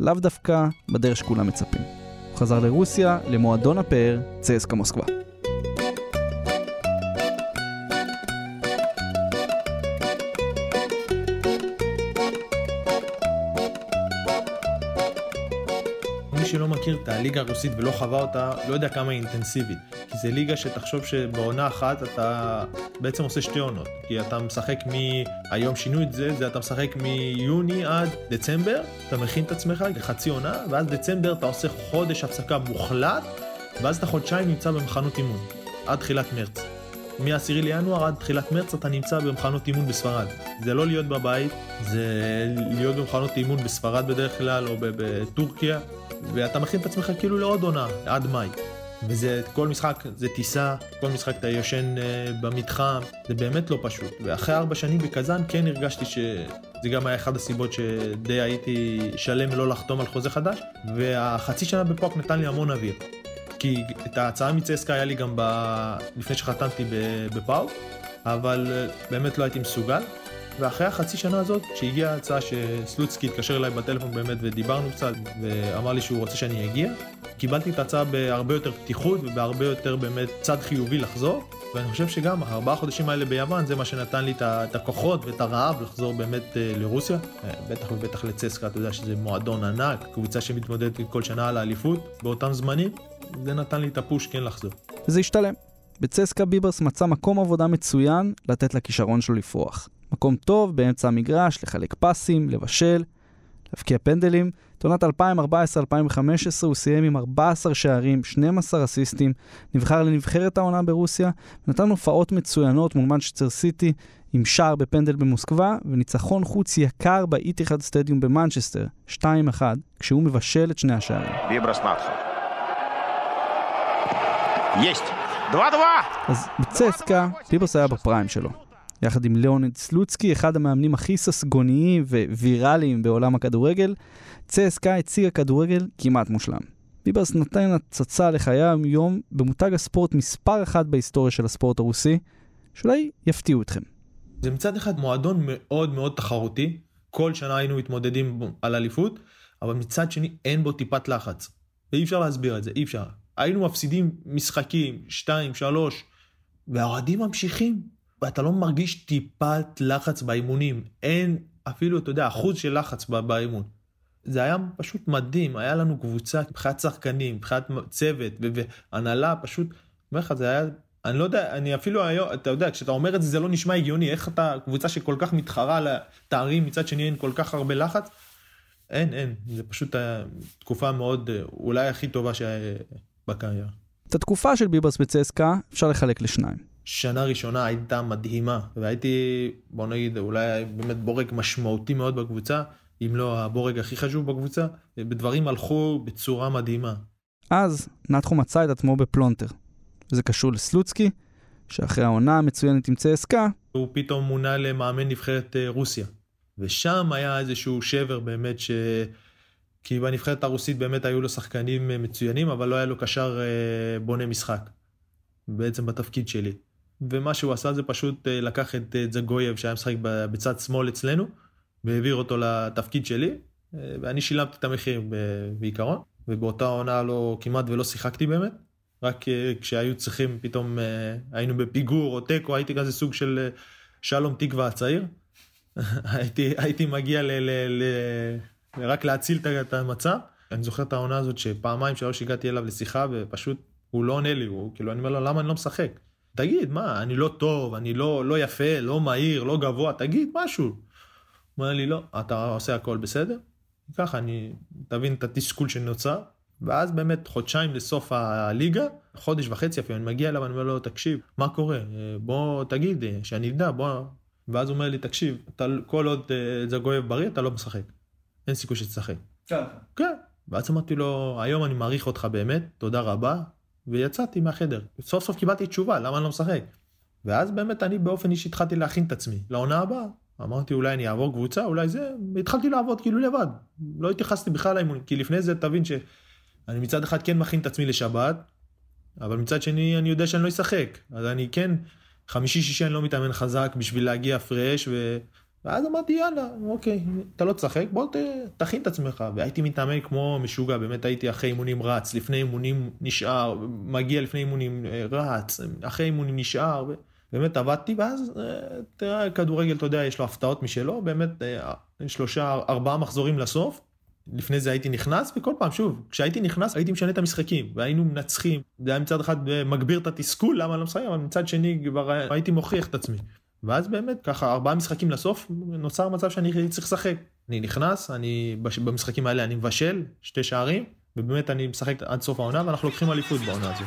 לאו דווקא בדרך שכולם מצפים. הוא חזר לרוסיה, למועדון הפאר, צסקה מוסקבה. שלא מכיר את הליגה הרוסית ולא חווה אותה, לא יודע כמה היא אינטנסיבית. כי זה ליגה שתחשוב שבעונה אחת אתה בעצם עושה שתי עונות. כי אתה משחק מ... היום שינו את זה, זה אתה משחק מיוני עד דצמבר, אתה מכין את עצמך לחצי עונה, ואז דצמבר אתה עושה חודש הפסקה מוחלט, ואז אתה חודשיים נמצא במחנות אימון, עד תחילת מרץ. מ-10 לינואר עד תחילת מרץ אתה נמצא במחנות אימון בספרד. זה לא להיות בבית, זה להיות במחנות אימון בספרד בדרך כלל, או בטורקיה, ואתה מכין את עצמך כאילו לעוד עונה, עד מאי. וזה, כל משחק זה טיסה, כל משחק אתה יושן uh, במתחם, זה באמת לא פשוט. ואחרי ארבע שנים בקזאן כן הרגשתי שזה גם היה אחד הסיבות שדי הייתי שלם לא לחתום על חוזה חדש, והחצי שנה בפוק נתן לי המון אוויר. כי את ההצעה מצסקה היה לי גם ב... לפני שחתמתי בפאוק, אבל אה, באמת לא הייתי מסוגל. ואחרי החצי שנה הזאת, שהגיעה ההצעה שסלוצקי התקשר אליי בטלפון באמת ודיברנו קצת, ואמר לי שהוא רוצה שאני אגיע, קיבלתי את ההצעה בהרבה יותר פתיחות ובהרבה יותר באמת צד חיובי לחזור. ואני חושב שגם הארבעה חודשים האלה ביוון זה מה שנתן לי את הכוחות ואת הרעב לחזור באמת אה, לרוסיה. אה, בטח ובטח לצסקה, אתה יודע שזה מועדון ענק, קבוצה שמתמודדת כל שנה על האליפות באותם זמנים, זה נתן לי את הפוש כן לחזור. וזה השתלם. בצסקה ביברס מצא מקום עבודה מצוין לתת לכישרון שלו לפרוח. מקום טוב באמצע המגרש, לחלק פסים, לבשל, להבקיע פנדלים. את עונת 2014-2015 הוא סיים עם 14 שערים, 12 אסיסטים, נבחר לנבחרת העונה ברוסיה, ונתן הופעות מצוינות מול מנצ'סטר סיטי, עם שער בפנדל במוסקבה, וניצחון חוץ יקר באיטיחד סטדיום במנצ'סטר, 2-1, כשהוא מבשל את שני השערים. אז בצסקה, ביברס היה בפריים שלו. יחד עם ליאוניד סלוצקי, אחד המאמנים הכי ססגוניים וויראליים בעולם הכדורגל, צסקה הציגה כדורגל כמעט מושלם. ביברס נתן הצצה לחייו יום במותג הספורט מספר אחת בהיסטוריה של הספורט הרוסי, שאולי יפתיעו אתכם. זה מצד אחד מועדון מאוד מאוד תחרותי, כל שנה היינו מתמודדים על אליפות, אבל מצד שני אין בו טיפת לחץ. ואי אפשר להסביר את זה, אי אפשר. היינו מפסידים משחקים, שתיים, שלוש, והאוהדים ממשיכים. ואתה לא מרגיש טיפת לחץ באימונים. אין אפילו, אתה יודע, אחוז של לחץ באימון. זה היה פשוט מדהים, היה לנו קבוצה מבחינת שחקנים, מבחינת צוות והנהלה, פשוט, אומר לך, זה היה, אני לא יודע, אני אפילו היום, אתה יודע, כשאתה אומר את זה, זה לא נשמע הגיוני, איך אתה, קבוצה שכל כך מתחרה על התארים, מצד שני אין כל כך הרבה לחץ, אין, אין, זה פשוט תקופה מאוד, אולי הכי טובה שהיה בקריירה. את התקופה של ביברס בצסקה אפשר לחלק לשניים. שנה ראשונה הייתה מדהימה, והייתי, בוא נגיד, אולי באמת בורג משמעותי מאוד בקבוצה, אם לא הבורג הכי חשוב בקבוצה, ודברים הלכו בצורה מדהימה. אז נתחו מצא את עצמו בפלונטר. זה קשור לסלוצקי, שאחרי העונה המצוינת עם צסקה, הוא פתאום מונה למאמן נבחרת אה, רוסיה. ושם היה איזשהו שבר באמת ש... כי בנבחרת הרוסית באמת היו לו שחקנים אה, מצוינים, אבל לא היה לו קשר אה, בונה משחק. בעצם בתפקיד שלי. ומה שהוא עשה זה פשוט אה, לקח את אה, זגוייב שהיה משחק בצד שמאל אצלנו, והעביר אותו לתפקיד שלי, אה, ואני שילמתי את המחיר בעיקרון, ובאותה עונה לא, כמעט ולא שיחקתי באמת, רק כשהיו צריכים, פתאום היינו בפיגור או תיקו, הייתי כזה סוג של שלום תקווה הצעיר. [laughs] הייתי, הייתי מגיע ל, ל, ל, רק להציל את המצב. אני זוכר את העונה הזאת שפעמיים שלוש הגעתי אליו לשיחה ופשוט הוא לא עונה לי, הוא כאילו אני אומר לו למה אני לא משחק? תגיד מה אני לא טוב, אני לא, לא יפה, לא מהיר, לא גבוה, תגיד משהו. הוא אומר לי לא, אתה עושה הכל בסדר? ככה אני, תבין את התסכול שנוצר. ואז באמת חודשיים לסוף הליגה, חודש וחצי אפילו, אני מגיע אליו, אני אומר לו, תקשיב, מה קורה? בוא תגיד, שאני אדע, בוא... ואז הוא אומר לי, תקשיב, אתה, כל עוד אה, זגוייב בריא, אתה לא משחק. אין סיכוי שתשחק. כן. ואז אמרתי לו, היום אני מעריך אותך באמת, תודה רבה, ויצאתי מהחדר. סוף סוף קיבלתי תשובה, למה אני לא משחק? ואז באמת אני באופן אישי התחלתי להכין את עצמי לעונה הבאה. אמרתי אולי אני אעבור קבוצה, אולי זה, והתחלתי לעבוד כאילו לבד. לא התייחסתי בכלל לאימון, כי לפני זה תבין שאני מצד אחד כן מכין את עצמי לשבת, אבל מצד שני אני יודע שאני לא אשחק. אז אני כן, חמישי שישי אני לא מתאמן חזק בשביל להגיע פרש, ו... ואז אמרתי יאללה, אוקיי, אתה לא תשחק, בוא ת, תכין את עצמך. והייתי מתאמן כמו משוגע, באמת הייתי אחרי אימונים רץ, לפני אימונים נשאר, מגיע לפני אימונים אה, רץ, אחרי אימונים נשאר. באמת עבדתי, ואז אה, תראה, כדורגל, אתה יודע, יש לו הפתעות משלו, באמת אה, שלושה, ארבעה מחזורים לסוף. לפני זה הייתי נכנס, וכל פעם, שוב, כשהייתי נכנס הייתי משנה את המשחקים, והיינו מנצחים. זה היה מצד אחד אה, מגביר את התסכול, למה אני לא משחק, אבל מצד שני כבר הייתי מוכיח את עצמי. ואז באמת, ככה, ארבעה משחקים לסוף, נוצר מצב שאני צריך לשחק. אני נכנס, אני, במשחקים האלה אני מבשל, שתי שערים, ובאמת אני משחק עד סוף העונה, ואנחנו לוקחים אליפות בעונה הזו.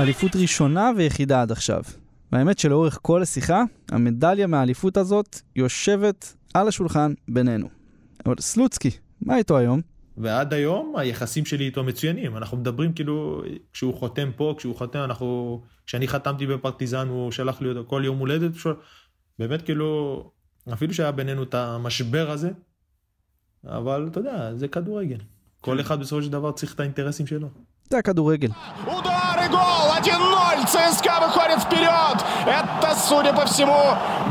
אליפות ראשונה ויחידה עד עכשיו. והאמת שלאורך כל השיחה, המדליה מהאליפות הזאת יושבת על השולחן בינינו. אבל סלוצקי, מה איתו היום? ועד היום היחסים שלי איתו מצוינים אנחנו מדברים כאילו כשהוא חותם פה כשהוא חותם אנחנו כשאני חתמתי בפרטיזן הוא שלח לי אותו כל יום הולדת שואל- באמת כאילו אפילו שהיה בינינו את המשבר הזה אבל אתה יודע זה כדורגל כל אחד בסופו של דבר צריך את האינטרסים שלו. זה הכדורגל. Удар и гол! 1-0! ЦСКА выходит вперед! Это, судя по всему,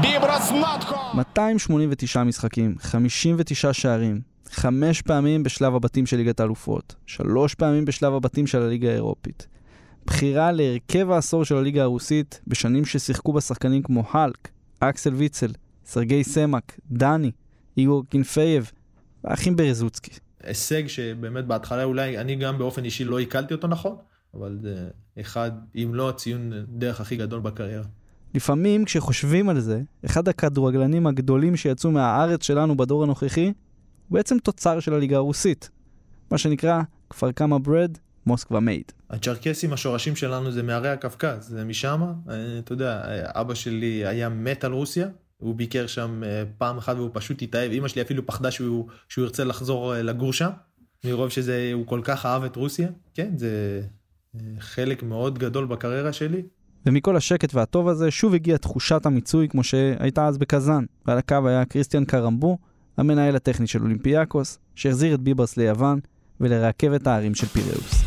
Бибрас Натко! 289 משחקים, 59 שערים, חמש פעמים בשלב הבתים של ליגת האלופות, שלוש פעמים בשלב הבתים של הליגה האירופית. בחירה להרכב העשור של הליגה הרוסית בשנים ששיחקו בה שחקנים כמו האלק, אקסל ויצל, סרגיי סמאק, דני, איגור אקינפייב והאחים ברזוצקי. הישג שבאמת בהתחלה אולי אני גם באופן אישי לא עיכלתי אותו נכון אבל זה אחד אם לא הציון דרך הכי גדול בקריירה. לפעמים כשחושבים על זה, אחד הכדורגלנים הגדולים שיצאו מהארץ שלנו בדור הנוכחי, הוא בעצם תוצר של הליגה הרוסית. מה שנקרא כפר קמא ברד, מוסקבה מייד. הצ'רקסים השורשים שלנו זה מערי הקווקז זה משם. אתה יודע אבא שלי היה מת על רוסיה הוא ביקר שם אה, פעם אחת והוא פשוט התאהב. אמא שלי אפילו פחדה שהוא שהוא ירצה לחזור אה, לגור שם. מרוב שזה הוא כל כך אהב את רוסיה. כן זה אה, חלק מאוד גדול בקריירה שלי ומכל השקט והטוב הזה שוב הגיעה תחושת המיצוי כמו שהייתה אז בקזאן. ועל הקו היה כריסטיאן קרמבו, המנהל הטכני של אולימפיאקוס, שהחזיר את ביברס ליוון ולרכבת הערים של פיראוס.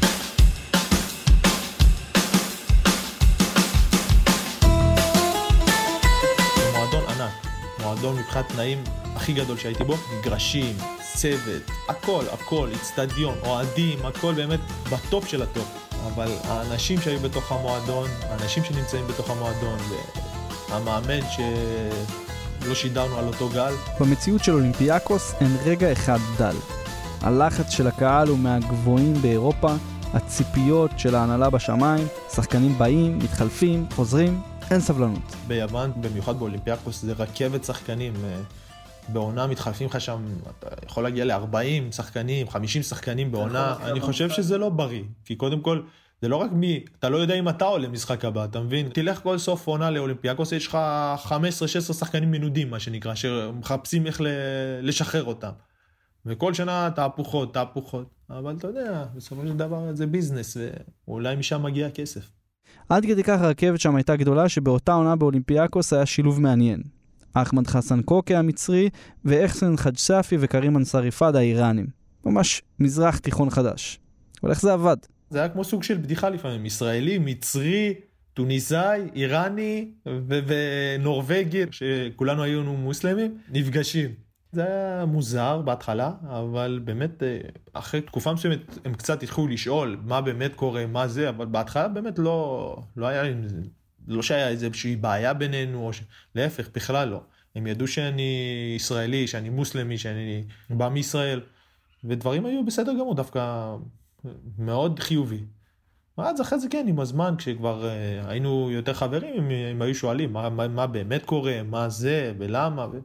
מועדון מבחינת תנאים הכי גדול שהייתי בו מגרשים צוות הכל הכל אצטדיון אוהדים הכל באמת בטופ של הטופ אבל האנשים שהיו בתוך המועדון האנשים שנמצאים בתוך המועדון והמאמן שלא שידרנו על אותו גל במציאות של אולימפיאקוס אין רגע אחד dull. הלחץ של הקהל הוא מהגבוהים באירופה, הציפיות של ההנהלה בשמיים, שחקנים באים, מתחלפים, חוזרים, אין סבלנות. ביוון במיוחד באולימפיאקוס זה רכבת שחקנים אה, בעונה מתחלפים לך שם אתה יכול להגיע ל-40 שחקנים 50 שחקנים בעונה אני חושב שזה לא בריא כי קודם כל זה לא רק מי אתה לא יודע אם אתה עולה משחק הבא אתה מבין תלך כל סוף עונה לאולימפיאקוס יש לך 15-16 שחקנים מנודים מה שנקרא שמחפשים איך לשחרר אותם. וכל שנה תהפוכות תהפוכות אבל אתה יודע בסופו של דבר זה business ואולי משם מגיע הכסף. עד כדי כך הרכבת שם הייתה גדולה שבאותה עונה באולימפיאקוס היה שילוב מעניין. אחמד חסן קוקה המצרי ואחסן חג'סאפי וקרים אנסארי פאד האיראנים. ממש מזרח תיכון חדש. אבל איך זה עבד? זה היה כמו סוג של בדיחה לפעמים, ישראלי, מצרי, טוניסאי, איראני ו- ונורבגי, שכולנו היינו מוסלמים, נפגשים. זה היה מוזר בהתחלה, אבל באמת אה, אחרי תקופה מסוימת הם קצת התחילו לשאול מה באמת קורה, מה זה, אבל בהתחלה באמת לא, לא היה, לא שהיה איזושהי בעיה בינינו, ש... להפך, בכלל לא. הם ידעו שאני ישראלי, שאני מוסלמי, שאני בא מישראל, ודברים היו בסדר גמור, דווקא מאוד חיובי. ואז אחרי זה כן, עם הזמן, כשכבר uh, היינו יותר חברים, הם, הם היו שואלים מה, מה, מה באמת קורה, מה זה ולמה, ו...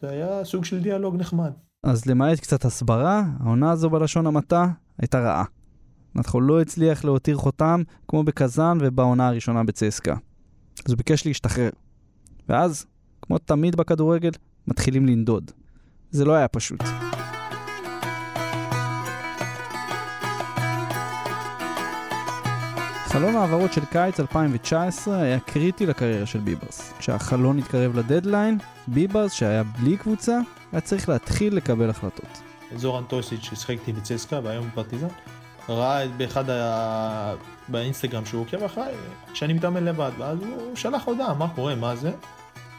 זה היה סוג של דיאלוג נחמד. אז למעט קצת הסברה, העונה הזו בלשון המעטה הייתה רעה. נתחו לא הצליח להותיר חותם כמו בקזאן ובעונה הראשונה בצסקה. אז הוא ביקש להשתחרר. ואז, כמו תמיד בכדורגל, מתחילים לנדוד. זה לא היה פשוט. חלון העברות של קיץ 2019 היה קריטי לקריירה של ביברס. כשהחלון התקרב לדדליין, ביברס, שהיה בלי קבוצה, היה צריך להתחיל לקבל החלטות. זורן טוסיץ' ששיחק בצסקה והיום בפרטיזן, ראה באחד. באינסטגרם שהוא עוקב אחריי, שאני מתאמן לבד, ואז הוא שלח הודעה, מה קורה, מה זה?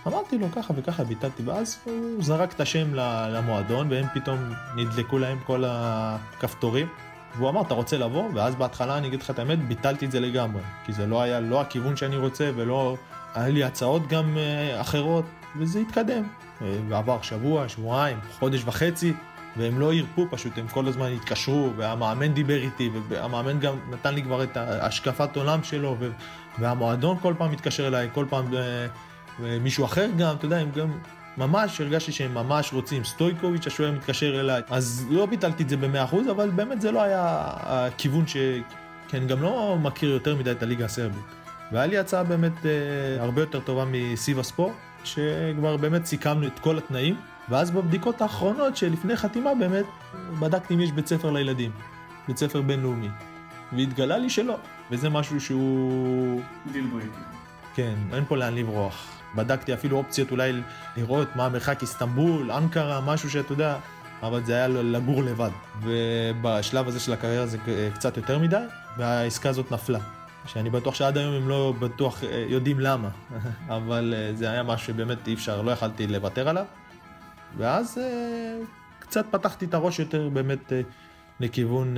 אמרתי לו ככה וככה, ביטלתי, ואז הוא זרק את השם למועדון, והם פתאום נדלקו להם כל הכפתורים. והוא אמר, אתה רוצה לבוא? ואז בהתחלה, אני אגיד לך את האמת, ביטלתי את זה לגמרי. כי זה לא היה לא הכיוון שאני רוצה, ולא... היה לי הצעות גם uh, אחרות, וזה התקדם. Uh, ועבר שבוע, שבועיים, חודש וחצי, והם לא הרפו פשוט, הם כל הזמן התקשרו, והמאמן דיבר איתי, והמאמן גם נתן לי כבר את השקפת עולם שלו, והמועדון כל פעם מתקשר אליי, כל פעם uh, מישהו אחר גם, אתה יודע, הם גם ממש הרגשתי שהם ממש רוצים. סטויקוביץ' השוער מתקשר אליי, אז לא ביטלתי את זה במאה אחוז, אבל באמת זה לא היה הכיוון ש... כי אני גם לא מכיר יותר מדי את הליגה הסרבית. והיה לי הצעה באמת אה, הרבה יותר טובה מסיבאספור, שכבר באמת סיכמנו את כל התנאים, ואז בבדיקות האחרונות שלפני חתימה באמת, בדקתי אם יש בית ספר לילדים, בית ספר בינלאומי. והתגלה לי שלא, וזה משהו שהוא... deal break. כן, אין פה לאן לברוח. בדקתי אפילו אופציות אולי לראות מה המרחק איסטנבול, אנקרה, משהו שאתה יודע, אבל זה היה לגור לבד. ובשלב הזה של הקריירה זה קצת יותר מדי, והעסקה הזאת נפלה. שאני בטוח שעד היום הם לא בטוח אה, יודעים למה, [laughs] אבל אה, זה היה משהו שבאמת אי אפשר, לא יכלתי לוותר עליו. ואז אה, קצת פתחתי את הראש יותר באמת לכיוון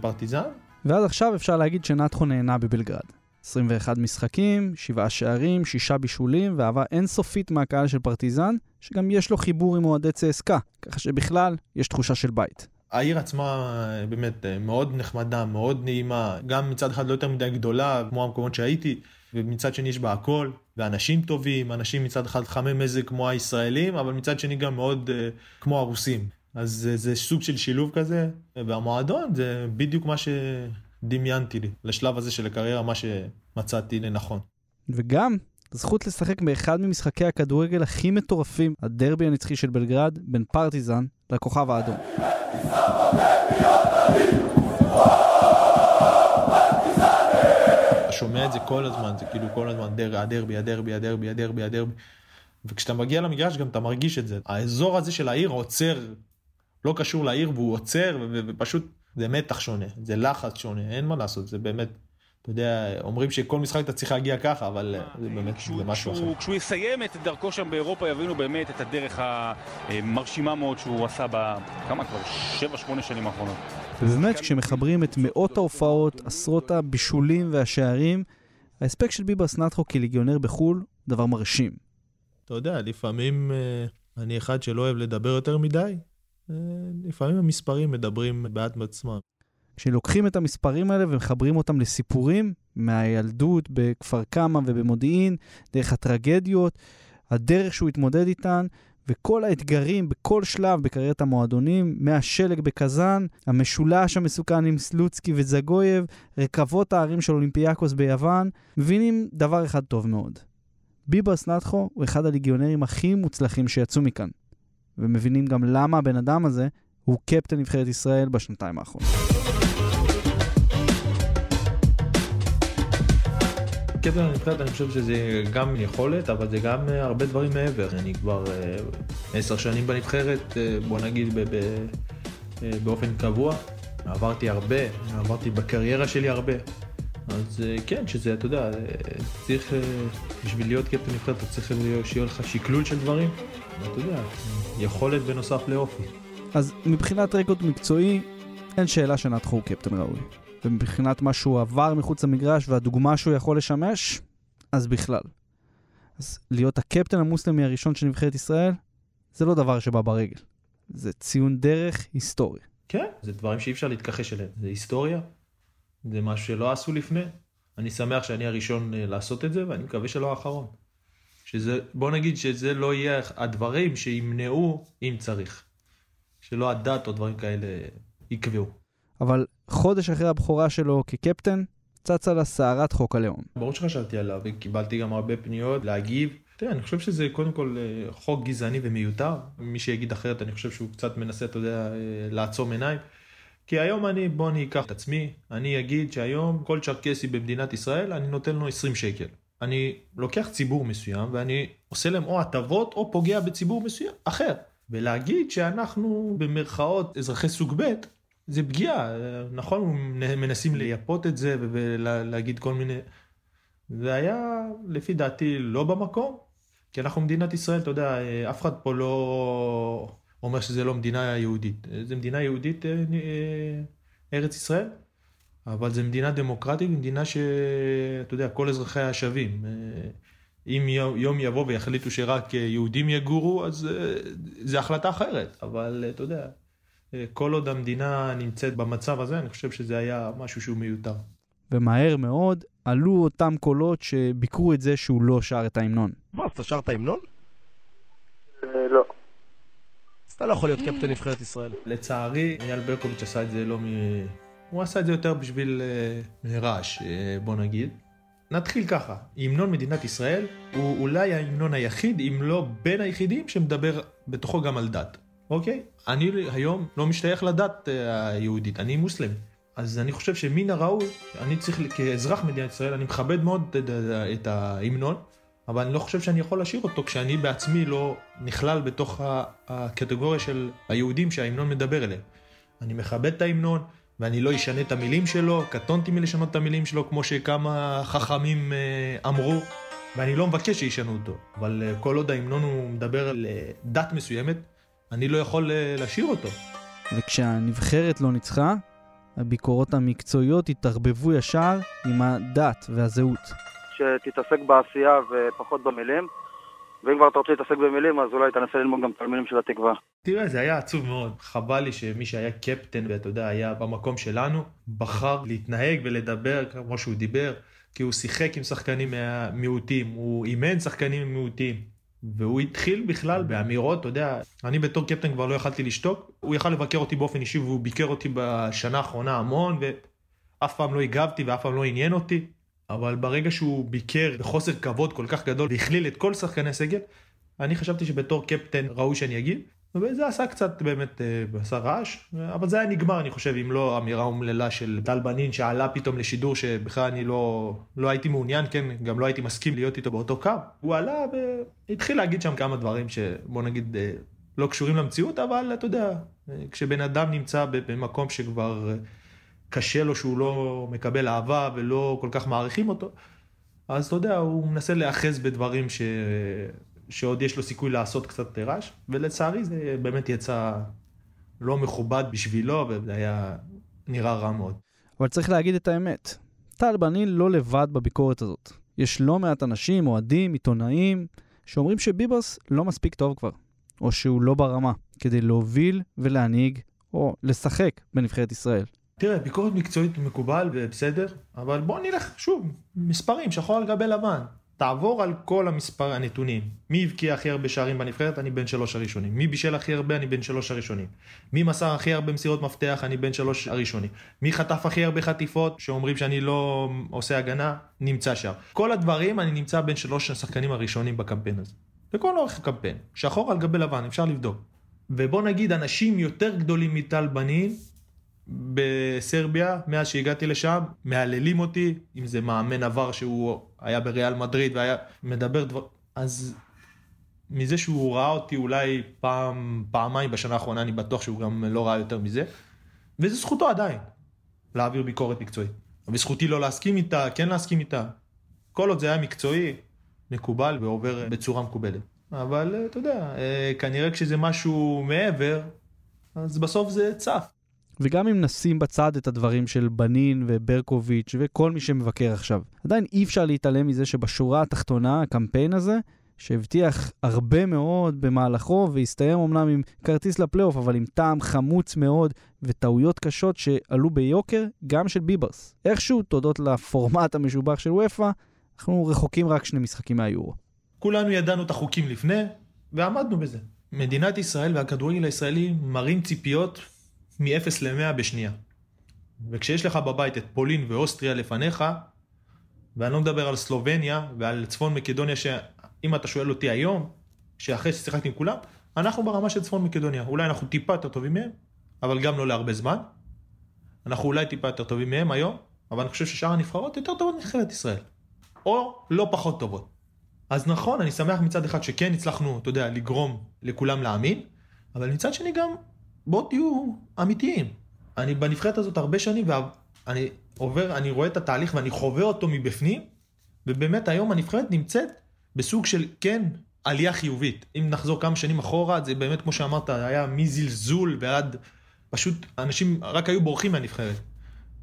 פרטיזן. ואז עכשיו אפשר להגיד שנתחו נהנה בבלגרד. 21 משחקים, 7 שערים, 6 בישולים, ואהבה אינסופית מהקהל של פרטיזן, שגם יש לו חיבור עם אוהדי צסקה, ככה שבכלל יש תחושה של בית. העיר עצמה באמת מאוד נחמדה, מאוד נעימה, גם מצד אחד לא יותר מדי גדולה, כמו המקומות שהייתי, ומצד שני יש בה הכל, ואנשים טובים, אנשים מצד אחד חמי מזג כמו הישראלים, אבל מצד שני גם מאוד uh, כמו הרוסים. אז זה, זה סוג של שילוב כזה, והמועדון זה בדיוק מה ש... דמיינתי לי לשלב הזה של הקריירה מה שמצאתי לנכון. וגם זכות לשחק באחד ממשחקי הכדורגל הכי מטורפים, הדרבי הנצחי של בלגרד, בין פרטיזן לכוכב האדום. שומע את זה כל הזמן, זה כאילו כל הזמן דר, הדרבי, הדרבי, הדרבי, הדרבי, הדרבי. וכשאתה מגיע למגרש גם אתה מרגיש את זה. האזור הזה של העיר עוצר, לא קשור לעיר והוא עוצר ופשוט זה מתח שונה, זה לחץ שונה, אין מה לעשות, זה באמת, אתה יודע, אומרים שכל משחק אתה צריך להגיע ככה, אבל אה, זה באמת, זה משהו אחר. כשהוא יסיים את דרכו שם באירופה, יבינו באמת את הדרך המרשימה מאוד שהוא עשה בכמה כבר? שבע, שמונה שנים האחרונות. ובאמת, כשמחברים את מאות ההופעות, עשרות הבישולים והשערים, ההספק של ביברס נטחו כליגיונר בחו"ל, דבר מרשים. אתה יודע, לפעמים אה, אני אחד שלא אוהב לדבר יותר מדי, אה, לפעמים המספרים מדברים בעד עצמם. כשלוקחים את המספרים האלה ומחברים אותם לסיפורים מהילדות בכפר קמא ובמודיעין, דרך הטרגדיות, הדרך שהוא התמודד איתן, וכל האתגרים בכל שלב בקריירת המועדונים, מהשלג בקזאן, המשולש המסוכן עם סלוצקי וזגויב, רקבות הערים של אולימפיאקוס ביוון, מבינים דבר אחד טוב מאוד. ביברס נטחו הוא אחד הליגיונרים הכי מוצלחים שיצאו מכאן. ומבינים גם למה הבן אדם הזה הוא קפטן נבחרת ישראל בשנתיים האחרונות. קפטן הנבחרת אני חושב שזה גם יכולת, אבל זה גם אה, הרבה דברים מעבר. אני כבר אה, עשר שנים בנבחרת, אה, בוא נגיד באופן קבוע, עברתי הרבה, עברתי בקריירה שלי הרבה. אז כן, שזה, אתה יודע, צריך, בשביל להיות קפטן נבחרת, אתה צריך שיהיה לך שקלול של דברים. אתה יודע, יכולת בנוסף לאופי. אז מבחינת רקורד מקצועי, אין שאלה שנתחו קפטן ראוי. ומבחינת מה שהוא עבר מחוץ למגרש והדוגמה שהוא יכול לשמש, אז בכלל. אז להיות הקפטן המוסלמי הראשון של נבחרת ישראל, זה לא דבר שבא ברגל. זה ציון דרך היסטורי. כן, זה דברים שאי אפשר להתכחש אליהם. זה היסטוריה, זה משהו שלא עשו לפני. אני שמח שאני הראשון אה, לעשות את זה, ואני מקווה שלא האחרון. שזה, בוא נגיד שזה לא יהיה הדברים שימנעו אם צריך. שלא הדת או דברים כאלה יקבעו. אבל חודש אחרי הבכורה שלו כקפטן, צצה לה סערת חוק הלאום. ברור שחשבתי עליו, וקיבלתי גם הרבה פניות להגיב. תראה, אני חושב שזה קודם כל אה, חוק גזעני ומיותר. מי שיגיד אחרת, אני חושב שהוא קצת מנסה, אתה יודע, אה, לעצום עיניים. כי היום אני, בוא אני אקח את עצמי, אני אגיד שהיום כל צ'רקסי במדינת ישראל, אני נותן לו 20 שקל. אני לוקח ציבור מסוים ואני עושה להם או הטבות או פוגע בציבור מסוים אחר. ולהגיד שאנחנו במרכאות אזרחי סוג ב', זה פגיעה. נכון, מנסים לייפות את זה ולהגיד כל מיני... זה היה לפי דעתי לא במקום, כי אנחנו מדינת ישראל, אתה יודע, אף אחד פה לא אומר שזה לא מדינה יהודית. זה מדינה יהודית, אה, אה, ארץ ישראל, אבל זה מדינה דמוקרטית, מדינה שאתה יודע, כל אזרחיה שווים. אה, אם יום יבוא ויחליטו שרק יהודים יגורו, אז זו החלטה אחרת, אבל אתה יודע, כל עוד המדינה נמצאת במצב הזה, אני חושב שזה היה משהו שהוא מיותר. ומהר מאוד עלו אותם קולות שביקרו את זה שהוא לא שר את ההמנון. מה, אתה שר את ההמנון? לא. אז אתה לא יכול להיות קפטן נבחרת ישראל. לצערי, אייל ברקוביץ' עשה את זה לא מ... הוא עשה את זה יותר בשביל uh, רעש, בוא נגיד. נתחיל ככה, המנון מדינת ישראל הוא אולי ההמנון היחיד, אם לא בין היחידים, שמדבר בתוכו גם על דת, אוקיי? אני היום לא משתייך לדת uh, היהודית, אני מוסלמי. אז אני חושב שמן הראוי, אני צריך, כאזרח מדינת ישראל, אני מכבד מאוד את, ההמנון, אבל אני לא חושב שאני יכול לשיר אותו כשאני בעצמי לא נכלל בתוך הקטגוריה של היהודים שההמנון מדבר אליהם. אני מכבד את ההמנון, ואני לא אשנה את המילים שלו, קטונתי מלשנות את המילים שלו, כמו שכמה חכמים אה, אמרו, ואני לא מבקש שישנו אותו. אבל אה, כל עוד ההמנון הוא מדבר על אה, דת מסוימת, אני לא יכול לשיר אותו. וכשהנבחרת לא ניצחה, הביקורות המקצועיות התערבבו ישר עם הדת והזהות. שתתעסק בעשייה ופחות במילים. ואם כבר אתה רוצה להתעסק במילים, אז אולי תנסה ללמוד גם את המילים של התקווה. תראה, זה היה עצוב מאוד. חבל לי שמי שהיה קפטן, ואתה יודע, היה במקום שלנו, בחר להתנהג ולדבר כמו שהוא דיבר, כי הוא שיחק עם שחקנים מהמיעוטים, הוא אימן שחקנים מיעוטים. והוא התחיל בכלל באמירות, אתה יודע, אני בתור קפטן כבר לא יכלתי לשתוק, הוא יכל לבקר אותי באופן אישי והוא ביקר אותי בשנה האחרונה המון, ואף פעם לא הגבתי ואף פעם לא עניין אותי. אבל ברגע שהוא ביקר בחוסר כבוד כל כך גדול והכליל את כל שחקני הסגל, אני חשבתי שבתור קפטן ראוי שאני אגיד, וזה עשה קצת באמת, אה, עשה רעש, אבל זה היה נגמר אני חושב אם לא אמירה אומללה של טל בנין שעלה פתאום לשידור שבכלל אני לא, לא הייתי מעוניין, כן, גם לא הייתי מסכים להיות איתו באותו קו. הוא עלה והתחיל להגיד שם כמה דברים שבוא נגיד אה, לא קשורים למציאות, אבל אתה יודע, אה, כשבן אדם נמצא במקום שכבר קשה לו שהוא לא מקבל אהבה ולא כל כך מעריכים אותו, אז אתה יודע, הוא מנסה להיאחז בדברים ש... שעוד יש לו סיכוי לעשות קצת רעש, ולצערי זה באמת יצא לא מכובד בשבילו, וזה היה נראה רע מאוד. אבל צריך להגיד את האמת, טל בניל לא לבד בביקורת הזאת. יש לא מעט אנשים, אוהדים, עיתונאים, שאומרים שביבוס לא מספיק טוב כבר, או שהוא לא ברמה, כדי להוביל ולהנהיג, או לשחק בנבחרת ישראל. תראה, ביקורת מקצועית מקובל ובסדר, אבל בוא נלך שוב, מספרים, שחור על גבי לבן. תעבור על כל המספר הנתונים. מי הבקיע הכי הרבה שערים בנבחרת? אני בין שלוש הראשונים. מי בישל הכי הרבה? אני בין שלוש הראשונים. מי מסר הכי הרבה מסירות מפתח? אני בין שלוש הראשונים. מי חטף הכי הרבה חטיפות? שאומרים שאני לא עושה הגנה? נמצא שם. כל הדברים אני נמצא בין שלוש השחקנים הראשונים בקמפיין הזה. לכל אורך הקמפיין. שחור על גבי לבן, אפשר לבדוק. ובוא נגיד אנשים יותר גדולים מטל בנין בסרביה, מאז שהגעתי לשם, מהללים אותי, אם זה מאמן עבר שהוא היה בריאל מדריד והיה מדבר דבר... אז מזה שהוא ראה אותי אולי פעם, פעמיים בשנה האחרונה, אני בטוח שהוא גם לא ראה יותר מזה. וזו זכותו עדיין, להעביר ביקורת מקצועית. וזכותי לא להסכים איתה, כן להסכים איתה. כל עוד זה היה מקצועי, מקובל ועובר בצורה מקובלת. אבל אה, אתה יודע, אה, כנראה כשזה משהו מעבר, אז בסוף זה צף. וגם אם נשים בצד את הדברים של בנין וברקוביץ' וכל מי שמבקר עכשיו, עדיין אי אפשר להתעלם מזה שבשורה התחתונה, הקמפיין הזה, שהבטיח הרבה מאוד במהלכו והסתיים אמנם עם כרטיס לפלייאוף, אבל עם טעם חמוץ מאוד וטעויות קשות שעלו ביוקר, גם של ביברס. איכשהו, תודות לפורמט המשובח של וופא, אנחנו רחוקים רק שני משחקים מהיורו. כולנו ידענו את החוקים לפני, ועמדנו בזה. מדינת ישראל והכדורגל הישראלי מראים ציפיות מ-0 ל-100 בשנייה. וכשיש לך בבית את פולין ואוסטריה לפניך, ואני לא מדבר על סלובניה ועל צפון מקדוניה, שאם אתה שואל אותי היום, שאחרי ששיחקתי עם כולם, אנחנו ברמה של צפון מקדוניה. אולי אנחנו טיפה יותר טובים מהם, אבל גם לא להרבה זמן. אנחנו אולי טיפה יותר טובים מהם היום, אבל אני חושב ששאר הנבחרות יותר טובות מנבחרת ישראל. או לא פחות טובות. אז נכון, אני שמח מצד אחד שכן הצלחנו, אתה יודע, לגרום לכולם להאמין, אבל מצד שני גם, בואו תהיו אמיתיים. אני בנבחרת הזאת הרבה שנים, ואני עובר, אני רואה את התהליך ואני חווה אותו מבפנים, ובאמת היום הנבחרת נמצאת בסוג של, כן, עלייה חיובית. אם נחזור כמה שנים אחורה, זה באמת, כמו שאמרת, היה מזלזול ועד, פשוט, אנשים רק היו בורחים מהנבחרת.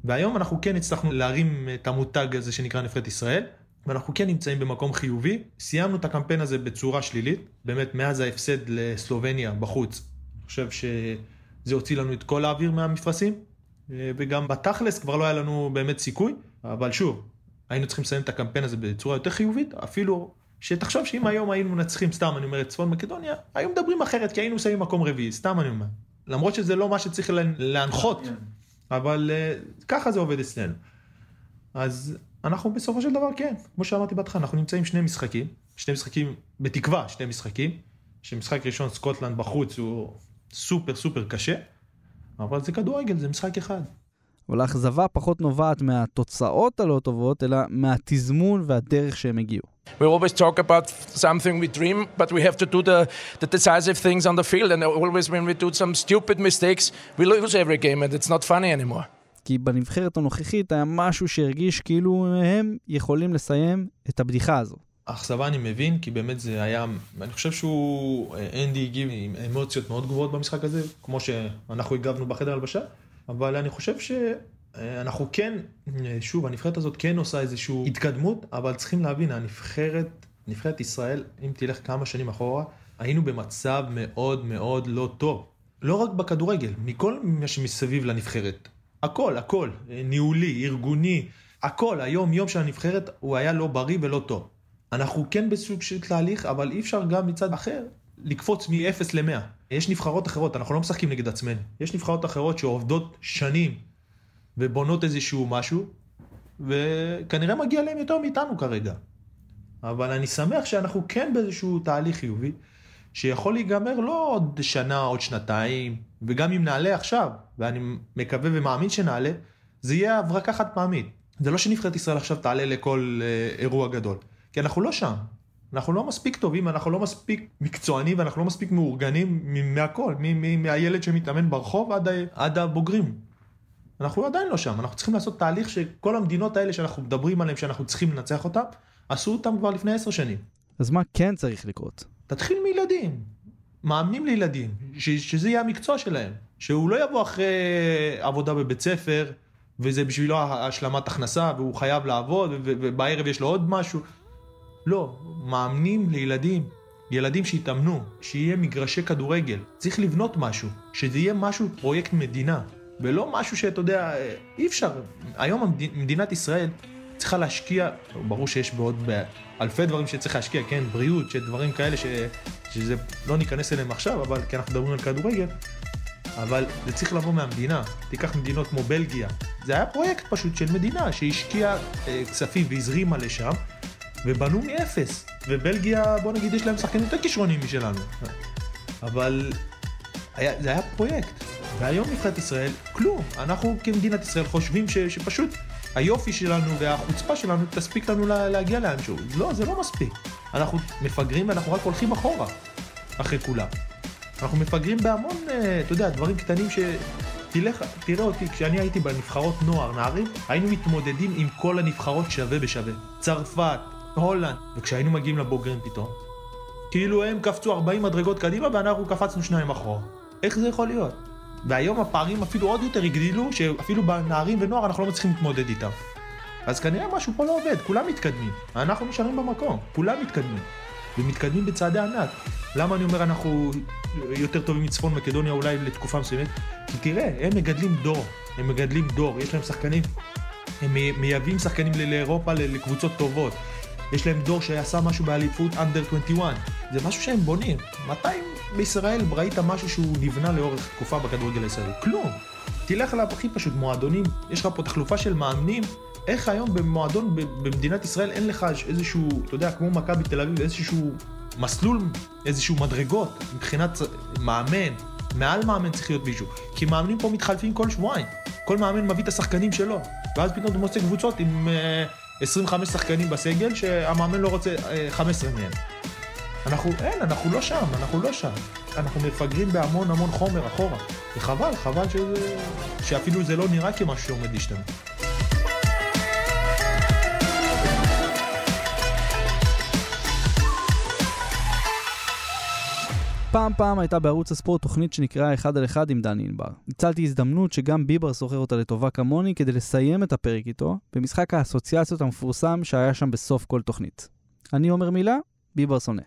והיום אנחנו כן הצלחנו להרים את המותג הזה שנקרא נבחרת ישראל, ואנחנו כן נמצאים במקום חיובי. סיימנו את הקמפיין הזה בצורה שלילית, באמת מאז ההפסד לסלובניה בחוץ. אני חושב שזה הוציא לנו את כל האוויר מהמפרשים, וגם בתכלס כבר לא היה לנו באמת סיכוי, אבל שוב, היינו צריכים לסיים את הקמפיין הזה בצורה יותר חיובית, אפילו שתחשוב שאם היום היינו מנצחים, סתם אני אומר, את צפון מקדוניה, היו מדברים אחרת, כי היינו שמים מקום רביעי, סתם אני אומר. למרות שזה לא מה שצריך להנחות, אבל אה, ככה זה עובד אצלנו. אז אנחנו בסופו של דבר כן, כמו שאמרתי בהתחלה, אנחנו נמצאים שני משחקים, שני משחקים, בתקווה שני משחקים, שמשחק ראשון סקוטלנד בחוץ הוא סופר סופר קשה, אבל זה כדורגל, זה משחק אחד. אבל האכזבה פחות נובעת מהתוצאות הלא טובות, אלא מהתזמון והדרך שהם הגיעו. We always talk about something we dream, but we have to do the, the decisive things on the field. And always when we do some stupid mistakes, we lose every game and it's not funny anymore. כי בנבחרת הנוכחית היה משהו שהרגיש כאילו הם יכולים לסיים את הבדיחה הזו. אכזבה אני מבין, כי באמת זה היה, אני חושב שהוא, אנדי הגיב עם אמוציות מאוד גבוהות במשחק הזה, כמו שאנחנו הגבנו בחדר הלבשה, אבל אני חושב שאנחנו כן, שוב, הנבחרת הזאת כן עושה איזושהי התקדמות, אבל צריכים להבין, הנבחרת, נבחרת ישראל, אם תלך כמה שנים אחורה, היינו במצב מאוד מאוד לא טוב. לא רק בכדורגל, מכל מה שמסביב לנבחרת. הכל, הכל, ניהולי, ארגוני, הכל, היום יום של הנבחרת הוא היה לא בריא ולא טוב. אנחנו כן בסוג של תהליך, אבל אי אפשר גם מצד אחר לקפוץ מ-0 ל-100. יש נבחרות אחרות, אנחנו לא משחקים נגד עצמנו. יש נבחרות אחרות שעובדות שנים ובונות איזשהו משהו, וכנראה מגיע להם יותר מאיתנו כרגע. אבל אני שמח שאנחנו כן באיזשהו תהליך חיובי, שיכול להיגמר לא עוד שנה, עוד שנתיים, וגם אם נעלה עכשיו, ואני מקווה ומאמין שנעלה, זה יהיה הברקה חד פעמית. זה לא שנבחרת ישראל עכשיו תעלה לכל אה, אירוע גדול, כי אנחנו לא שם. אנחנו לא מספיק טובים, אנחנו לא מספיק מקצוענים ואנחנו לא מספיק מאורגנים מהכל, מהילד שמתאמן ברחוב עד, עד הבוגרים. אנחנו עדיין לא שם, אנחנו צריכים לעשות תהליך שכל המדינות האלה שאנחנו מדברים עליהן, שאנחנו צריכים לנצח אותן, עשו אותן כבר לפני עשר שנים. אז מה כן צריך לקרות? תתחיל מילדים, מאמנים לילדים, ש, שזה יהיה המקצוע שלהם. שהוא לא יבוא אחרי עבודה בבית ספר, וזה בשבילו השלמת הכנסה, והוא חייב לעבוד, ובערב יש לו עוד משהו. לא, מאמנים לילדים, ילדים שיתאמנו, שיהיה מגרשי כדורגל. צריך לבנות משהו, שזה יהיה משהו, פרויקט מדינה, ולא משהו שאתה יודע, אי אפשר. היום מדינת ישראל צריכה להשקיע, ברור שיש בעוד אלפי דברים שצריך להשקיע, כן, בריאות, שדברים כאלה ש, שזה, לא ניכנס אליהם עכשיו, אבל כי אנחנו מדברים על כדורגל, אבל זה צריך לבוא מהמדינה. תיקח מדינות כמו בלגיה, זה היה פרויקט פשוט של מדינה שהשקיעה אה, כספים והזרימה לשם, ובנו מאפס. ובלגיה, בוא נגיד, יש להם שחקנים יותר כישרונים משלנו. אבל היה, זה היה פרויקט. והיום נבחרת ישראל, כלום. אנחנו כמדינת ישראל חושבים ש, שפשוט היופי שלנו והחוצפה שלנו תספיק לנו לה, להגיע לאנשהו. לא, זה לא מספיק. אנחנו מפגרים ואנחנו רק הולכים אחורה, אחרי כולם. אנחנו מפגרים בהמון, אה, אתה יודע, דברים קטנים ש... תלך, תראה אותי, כשאני הייתי בנבחרות נוער, נערים, היינו מתמודדים עם כל הנבחרות שווה בשווה. צרפת, הולנד, וכשהיינו מגיעים לבוגרים פתאום, כאילו הם קפצו 40 מדרגות קדימה ואנחנו קפצנו שניים אחורה. איך זה יכול להיות? והיום הפערים אפילו עוד יותר הגדילו, שאפילו בנערים ונוער אנחנו לא מצליחים להתמודד איתם. אז כנראה משהו פה לא עובד, כולם מתקדמים. אנחנו נשארים במקום, כולם מתקדמים. ומתקדמים בצעדי ענק. למה אני אומר אנחנו יותר טובים מצפון מקדוניה אולי לתקופה מסוימת? כי תראה, הם מגדלים דור, הם מגדלים דור, יש להם שחקנים, הם מייבאים שחקנים לאירופה לקבוצות טובות. יש להם דור שעשה משהו באליפות אנדר 21. זה משהו שהם בונים. מתי בישראל ראית משהו שהוא נבנה לאורך תקופה בכדורגל הישראלי? כלום. תלך אליו הכי פשוט, מועדונים, יש לך פה תחלופה של מאמנים. איך היום במועדון במדינת ישראל אין לך איזשהו, אתה יודע, כמו מכבי תל אביב, איזשהו מסלול, איזשהו מדרגות מבחינת מאמן, מעל מאמן צריך להיות מישהו. כי מאמנים פה מתחלפים כל שבועיים. כל מאמן מביא את השחקנים שלו. ואז פתאום אתה מוצא קבוצות עם... Uh, 25 שחקנים בסגל שהמאמן לא רוצה 15 אה, מהם. אנחנו, אין, אנחנו לא שם, אנחנו לא שם. אנחנו מפגרים בהמון המון חומר אחורה. וחבל, חבל שזה, שאפילו זה לא נראה כמשהו שעומד להשתנות. פעם פעם הייתה בערוץ הספורט תוכנית שנקראה אחד על אחד עם דני ענבר. ניצלתי הזדמנות שגם ביברס זוכר אותה לטובה כמוני כדי לסיים את הפרק איתו, במשחק האסוציאציות המפורסם שהיה שם בסוף כל תוכנית. אני אומר מילה, ביברס עונה.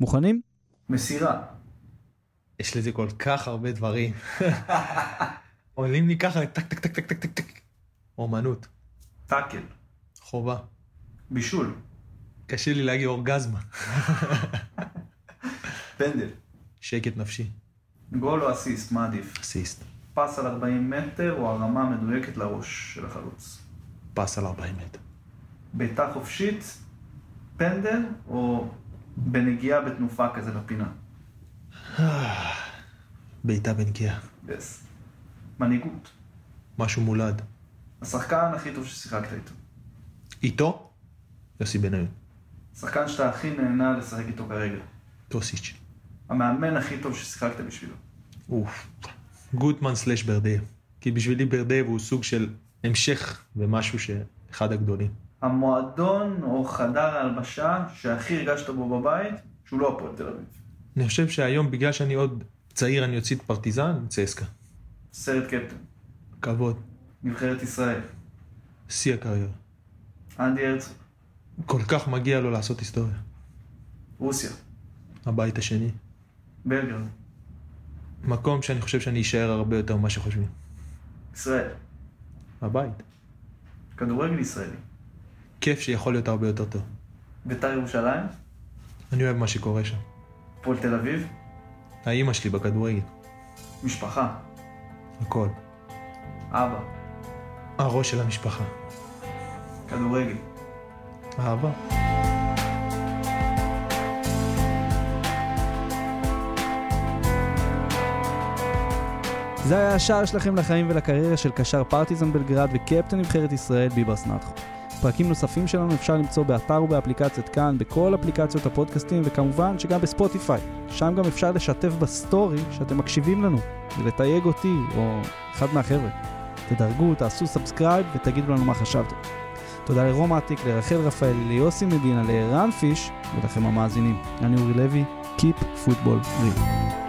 מוכנים? מסירה. יש לזה כל כך הרבה דברים. עולים לי ככה, טק טק טק טק טק טק טק. אומנות. טאקל. חובה. בישול. קשה לי להגיד אורגזמה. פנדל. שקט נפשי. גול או אסיסט, מה עדיף? אסיסט. פס על 40 מטר או הרמה מדויקת לראש של החלוץ? פס על 40 מטר. בעיטה חופשית, פנדל או בנגיעה בתנופה כזה בפינה? [sighs] בעיטה בנגיעה. יס. מנהיגות. משהו מולד. השחקן הכי טוב ששיחקת איתו. איתו? יוסי בניון. השחקן שאתה הכי נהנה לשחק איתו כרגע. טוסיץ'. המאמן הכי טוב ששיחקת בשבילו? אוף, גוטמן slash ברדייב. כי בשבילי ברדייב הוא סוג של המשך ומישהו שאחד הגדולים. המועדון או חדר ההלבשה שהכי הרגשת בו בבית, שהוא לא הפועל תל אביב. אני חושב שהיום, בגלל שאני עוד צעיר, אני אוציא את פרטיזן, צסקה. סרט קפטן. כבוד. נבחרת ישראל. שיא הקריירה. אנדי הרצוג. כל כך מגיע לו לעשות היסטוריה. רוסיה. הבית השני. בלגרד. מקום שאני חושב שאני אשאר הרבה יותר ממה שחושבים. ישראל. הבית. כדורגל ישראלי. כיף שיכול להיות הרבה יותר טוב. בית"ר ירושלים? אני אוהב מה שקורה שם. הפועל תל אביב? האימא שלי בכדורגל. משפחה? הכל. אבא? הראש של המשפחה. כדורגל? אהבה. זה היה השער שלכם לחיים ולקריירה של קשר פרטיזן בלגרד וקפטן נבחרת ישראל ביברס נתחו. פרקים נוספים שלנו אפשר למצוא באתר ובאפליקציית כאן, בכל אפליקציות הפודקאסטים וכמובן שגם בספוטיפיי. שם גם אפשר לשתף ב story שאתם מקשיבים לנו ולתייג אותי או אחד מהחבר'ה. תדרגו, תעשו subscribe ותגידו לנו מה חשבתם. תודה לרום עתיק, לרחל רפאלי, ליוסי מדינה, לערן פיש ולכם המאזינים. אני אורי לוי, Keep Football Real.